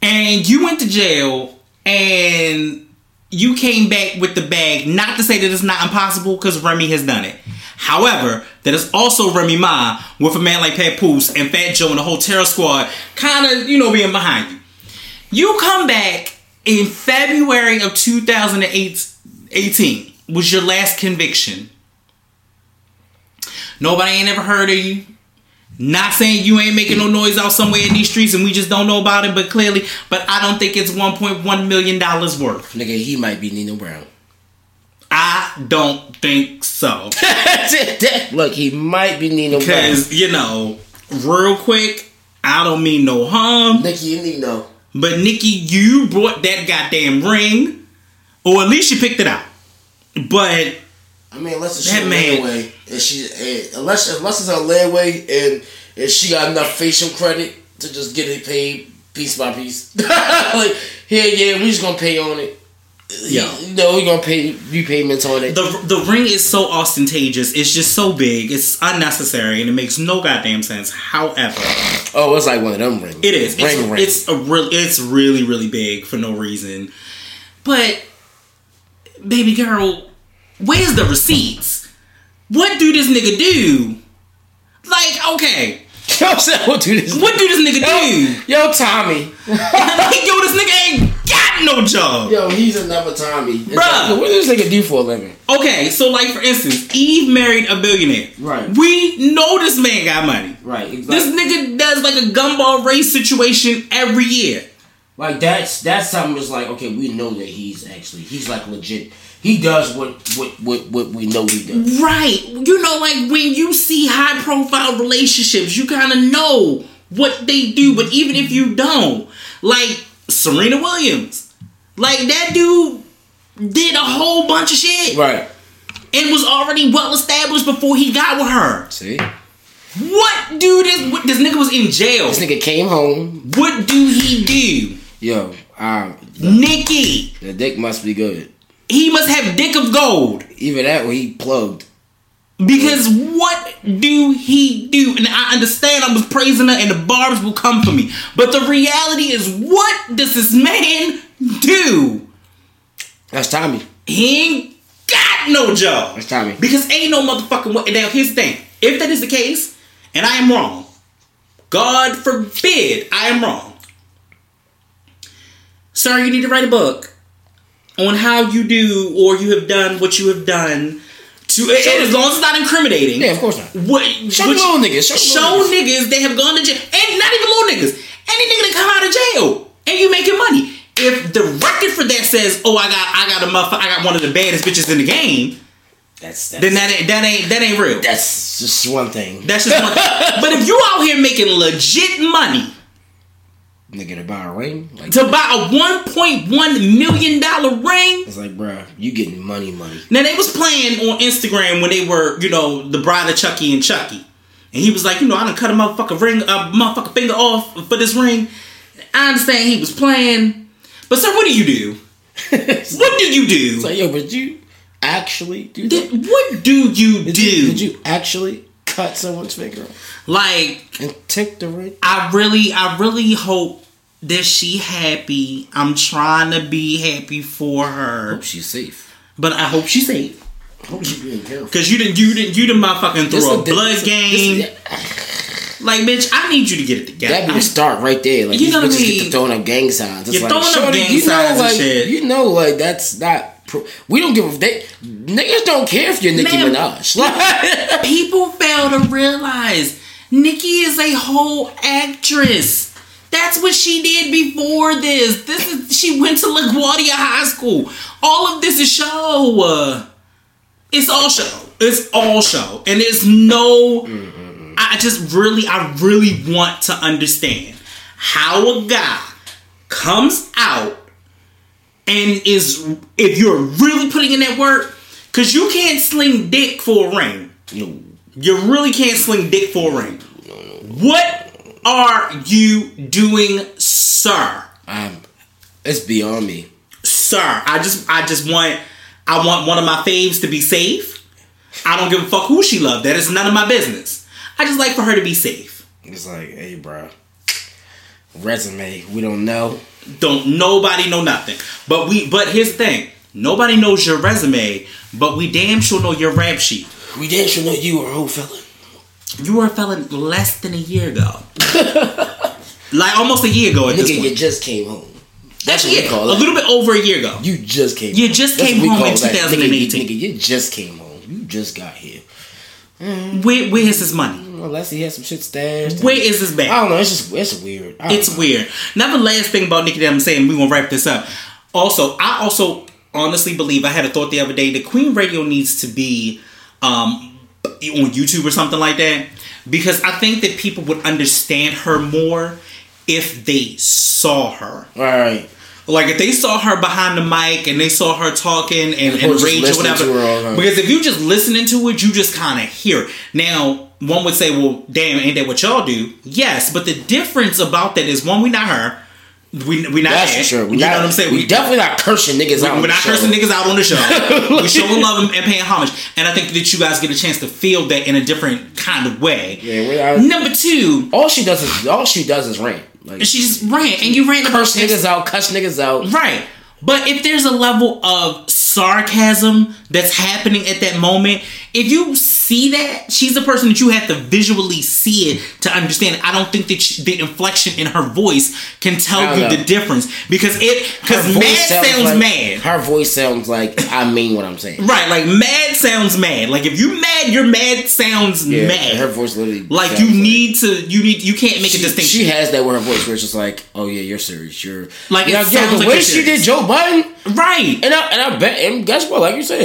and you went to jail and you came back with the bag, not to say that it's not impossible because Remy has done it. However, that is also Remy Ma with a man like Papoose and Fat Joe and the whole terror squad kind of, you know, being behind you. You come back in February of 2018 was your last conviction. Nobody ain't ever heard of you. Not saying you ain't making no noise out somewhere in these streets and we just don't know about it, but clearly, but I don't think it's 1.1 million dollars worth. Nigga, he might be Nino Brown. I don't think so. Look, he might be Nino Brown. Because, you know, real quick, I don't mean no harm, Nicki and Nino. but Nicki, you brought that goddamn ring, or at least you picked it out. But I mean, it's That man- layaway, and she, and unless unless it's her layaway, and and she got enough facial credit to just get it paid piece by piece. like, yeah, yeah, we just gonna pay on it. Yeah. you know, we gonna pay repayments on it. the the ring is so ostentatious. It's just so big. It's unnecessary, and it makes no goddamn sense. However, oh, it's like one of them rings. it is. ring It's, ring. it's a real. It's really really big for no reason. But baby girl, where's the receipts? What do this nigga do? Like, okay, Yo, what do this? what do this nigga do? Yo, Tommy. like, yo, this nigga ain't got no job. Yo, he's another Tommy. It's Bruh. like, yo, what does this nigga do for a living? Okay, so like for instance, Eve married a billionaire. Right. We know this man got money. Right. Exactly. This nigga does like a gumball race situation every year. Like that's that's something that's like okay, we know that he's actually he's like legit. He does what what what, what we know he does. Right. You know, like when you see high profile relationships, you kind of know what they do. But even if you don't, like Serena Williams, like that dude did a whole bunch of shit Right. and was already well established before he got with her. See, What do this? What, this nigga was in jail. this nigga came home. What do he do? Yo, um, Nicki. the dick must be good. He must have dick of gold. Even that or he plugged. Because what do he do? And I understand I was praising her and the barbs will come for me. But the reality is, what does this man do? That's Tommy. He ain't got no job. That's Tommy. Because ain't no motherfucking way. Now, here's the thing. If that is the case, and I am wrong, God forbid I am wrong. Sir, you need to write a book on how you do or you have done what you have done to and as long as it's not incriminating. Yeah, of course not. What, Show which- little niggas. Show, show little niggas. niggas they have gone to jail, and not even little niggas. Any nigga that come out of jail and you making money. If the record for that says, "Oh, I got, I got a motherfucker, I got one of the baddest bitches in the game," That's that's, then that ain't, that ain't, that ain't real. that's just one thing. That's just one. but if you out here making legit money Nigga to buy a ring, like to buy a one point one million dollar ring, it's like, bruh, you getting money, money. Now they was playing on Instagram when they were, you know, the bride of Chucky and Chucky, and he was like, you know, I done cut a motherfucker ring, a motherfucker finger off for this ring. I understand he was playing, but sir, what do you do? What do you do? like, yo, but you actually do that? Did- what do you Did do? you, did you actually cut someone's finger off Like, and take the ring? I really, I really hope that she happy. I'm trying to be happy for her, Hope she's safe. but I hope she's safe. Hope she's being careful. Cause you didn't, you didn't, you didn't motherfucking throw a this- blood this- game. this- Like, bitch, I need you to get it together. That'd be the start right there. Like You know what I bitches get mean? to throwing up gang signs. It's You're like, throwing up shorty, gang you know, signs and like, shit. You know, like that's not pro- we don't give a they niggas don't care if you're Nicki Man. Minaj. Like, People fail to realize Nicki is a whole actress. That's what she did before this. This is she went to LaGuardia High School. All of this is show. It's all show. It's all show, and there's no. I just really, I really want to understand how a guy comes out and is if you're really putting in that work, because you can't sling dick for a ring. no, You really can't sling dick for a ring. What are you doing, sir? I'm, it's beyond me. Sir, I just I just want I want one of my faves to be safe. I don't give a fuck who she loved. That is none of my business. I just like for her to be safe. It's like, hey, bro, resume. We don't know. Don't nobody know nothing. But we but here's the thing. Nobody knows your resume, but we damn sure know your rap sheet. We damn sure know you were a whole fella. You were a felon less than a year ago. like almost a year ago at this point. you just came home. That's what yeah, we call a little bit over a year ago. You just came. You just came home in that. 2018. Nigga, nigga, you just came home. You just got here. Where, where is his money? Unless he has some shit stashed. Where is this bag? I don't know. It's just it's weird. It's know. weird. Now the last thing about Nicki that I'm saying, we gonna wrap this up. Also, I also honestly believe I had a thought the other day The Queen Radio needs to be um, on YouTube or something like that because I think that people would understand her more if they saw her. All right. Like if they saw her behind the mic and they saw her talking and, and to rage or whatever. to her all. Because if you just listening to it, you just kind of hear. it. Now, one would say, "Well, damn, ain't that what y'all do?" Yes, but the difference about that is one, we not her. We we not That's that. for sure. We you not, know what I'm saying? We, definitely not cursing niggas out. We're not show. cursing niggas out on the show. We're showing love and paying homage, and I think that you guys get a chance to feel that in a different kind of way. Yeah, we are- Number two, All she does is all she does is rant. Like she's just ran, and you ran about curse niggas out, cuss niggas out. Right. But if there's a level of sarcasm that's happening at that moment, if you see that, she's a person that you have to visually see it to understand. it. I don't think that she, the inflection in her voice can tell you know. the difference because it because mad sounds, like, mad. Her voice sounds like I mean what I'm saying. Right, like mad sounds mad. Like if you mad, your mad sounds Yeah, mad. Her voice literally like you need to, you need, you can't make a She, distinction. she has that with her voice where it's just like, oh yeah, you're serious. You're Like, yo, sounds the like way she did Joe Biden, right. and I and I bet, and guess what? Like you said,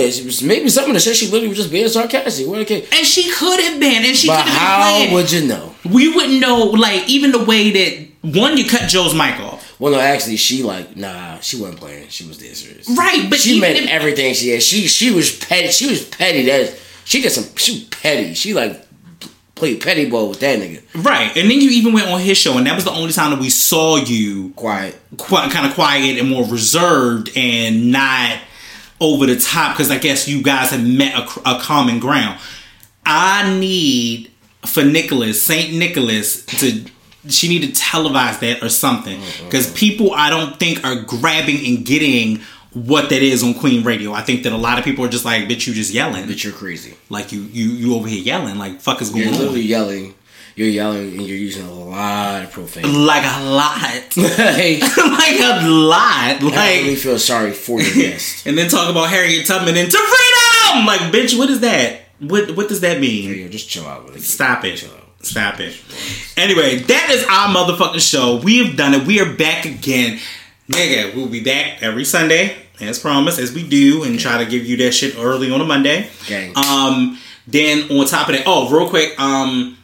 maybe some of the shit she literally was just being sarcastic. What okay? And she could have been, and she could have been how playing. would you know? we wouldn't know like even the way that one you cut Joe's mic off. Well, no, actually, she like nah, she wasn't playing. She was dead serious. Right, but she meant if- everything she had. She she was petty. She was petty. That she did some. She was petty. She like played petty ball with that nigga. Right, and then you even went on his show, and that was the only time that we saw you Quiet. qu- kind of quiet and more reserved and not over the top because I guess you guys have met a, a common ground. I need for Nicholas Saint Nicholas to. She need to televise that or something because people I don't think are grabbing and getting what that is on Queen Radio. I think that a lot of people are just like, "Bitch, you just yelling." Bitch, you're crazy. like you you you over here yelling like fuck is You're going literally yelling. You're yelling and you're using a lot of profanity. like a lot like a lot I really like feel sorry for your guest. and then talk about Harriet Tubman into freedom like bitch what is that what what does that mean Yo, just chill out. Really. stop it Chill out. stop it anyway that is our motherfucking show we have done it we are back again nigga we'll be back every Sunday as promised as we do and try to give you that shit early on a Monday Gang. Um, then on top of that, oh, real quick, um,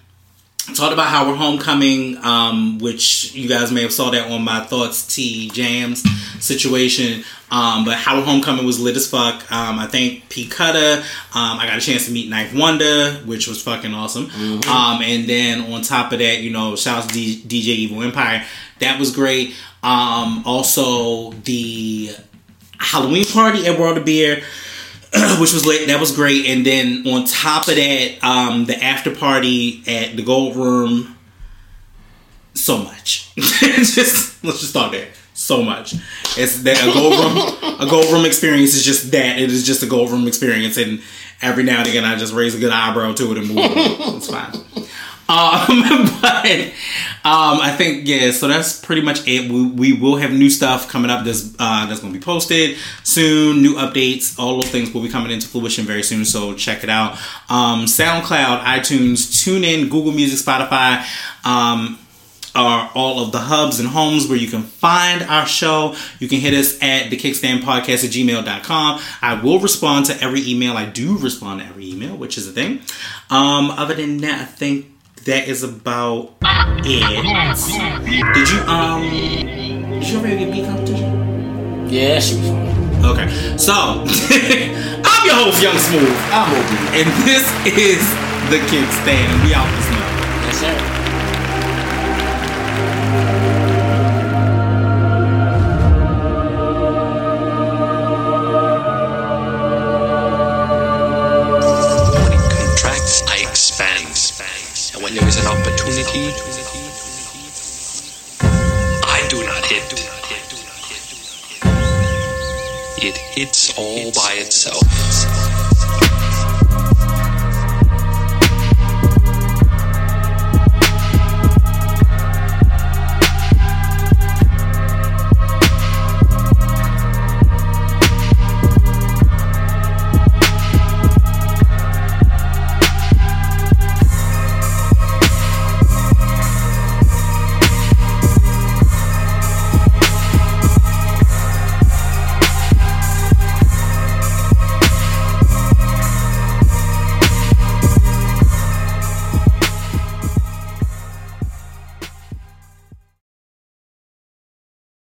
talked about how we're homecoming, um, which you guys may have saw that on my thoughts T Jams situation. Um, but how homecoming was lit as fuck. Um, I think P Cutter. Um, I got a chance to meet 9th Wonder, which was fucking awesome. Um, and then on top of that, you know, shouts to D- DJ Evil Empire. That was great. Um, also the Halloween party at World of Beer, which was lit. That was great. And then on top of that, um, the after party at the Gold Room. So much. just let's just start there. So much. It's that a gold room. a gold room experience is just that. It is just a gold room experience, and every now and again, I just raise a good eyebrow to it and move. It's fine. Um, but um, I think yeah. So that's pretty much it. We, we will have new stuff coming up. That's uh, that's going to be posted soon. New updates. All those things will be coming into fruition very soon. So check it out. Um, SoundCloud, iTunes, TuneIn, Google Music, Spotify. Um, are all of the hubs and homes where you can find our show. You can hit us at the kickstand podcast at gmail.com. I will respond to every email. I do respond to every email, which is a thing. Um, other than that, I think that is about it. Did you um did you ever get beat competition? Yeah, she was. Okay. So I'm your host, Young Smooth. I'm open. And this is the kickstand. And we out this month. Yes, sir. It hits all by itself.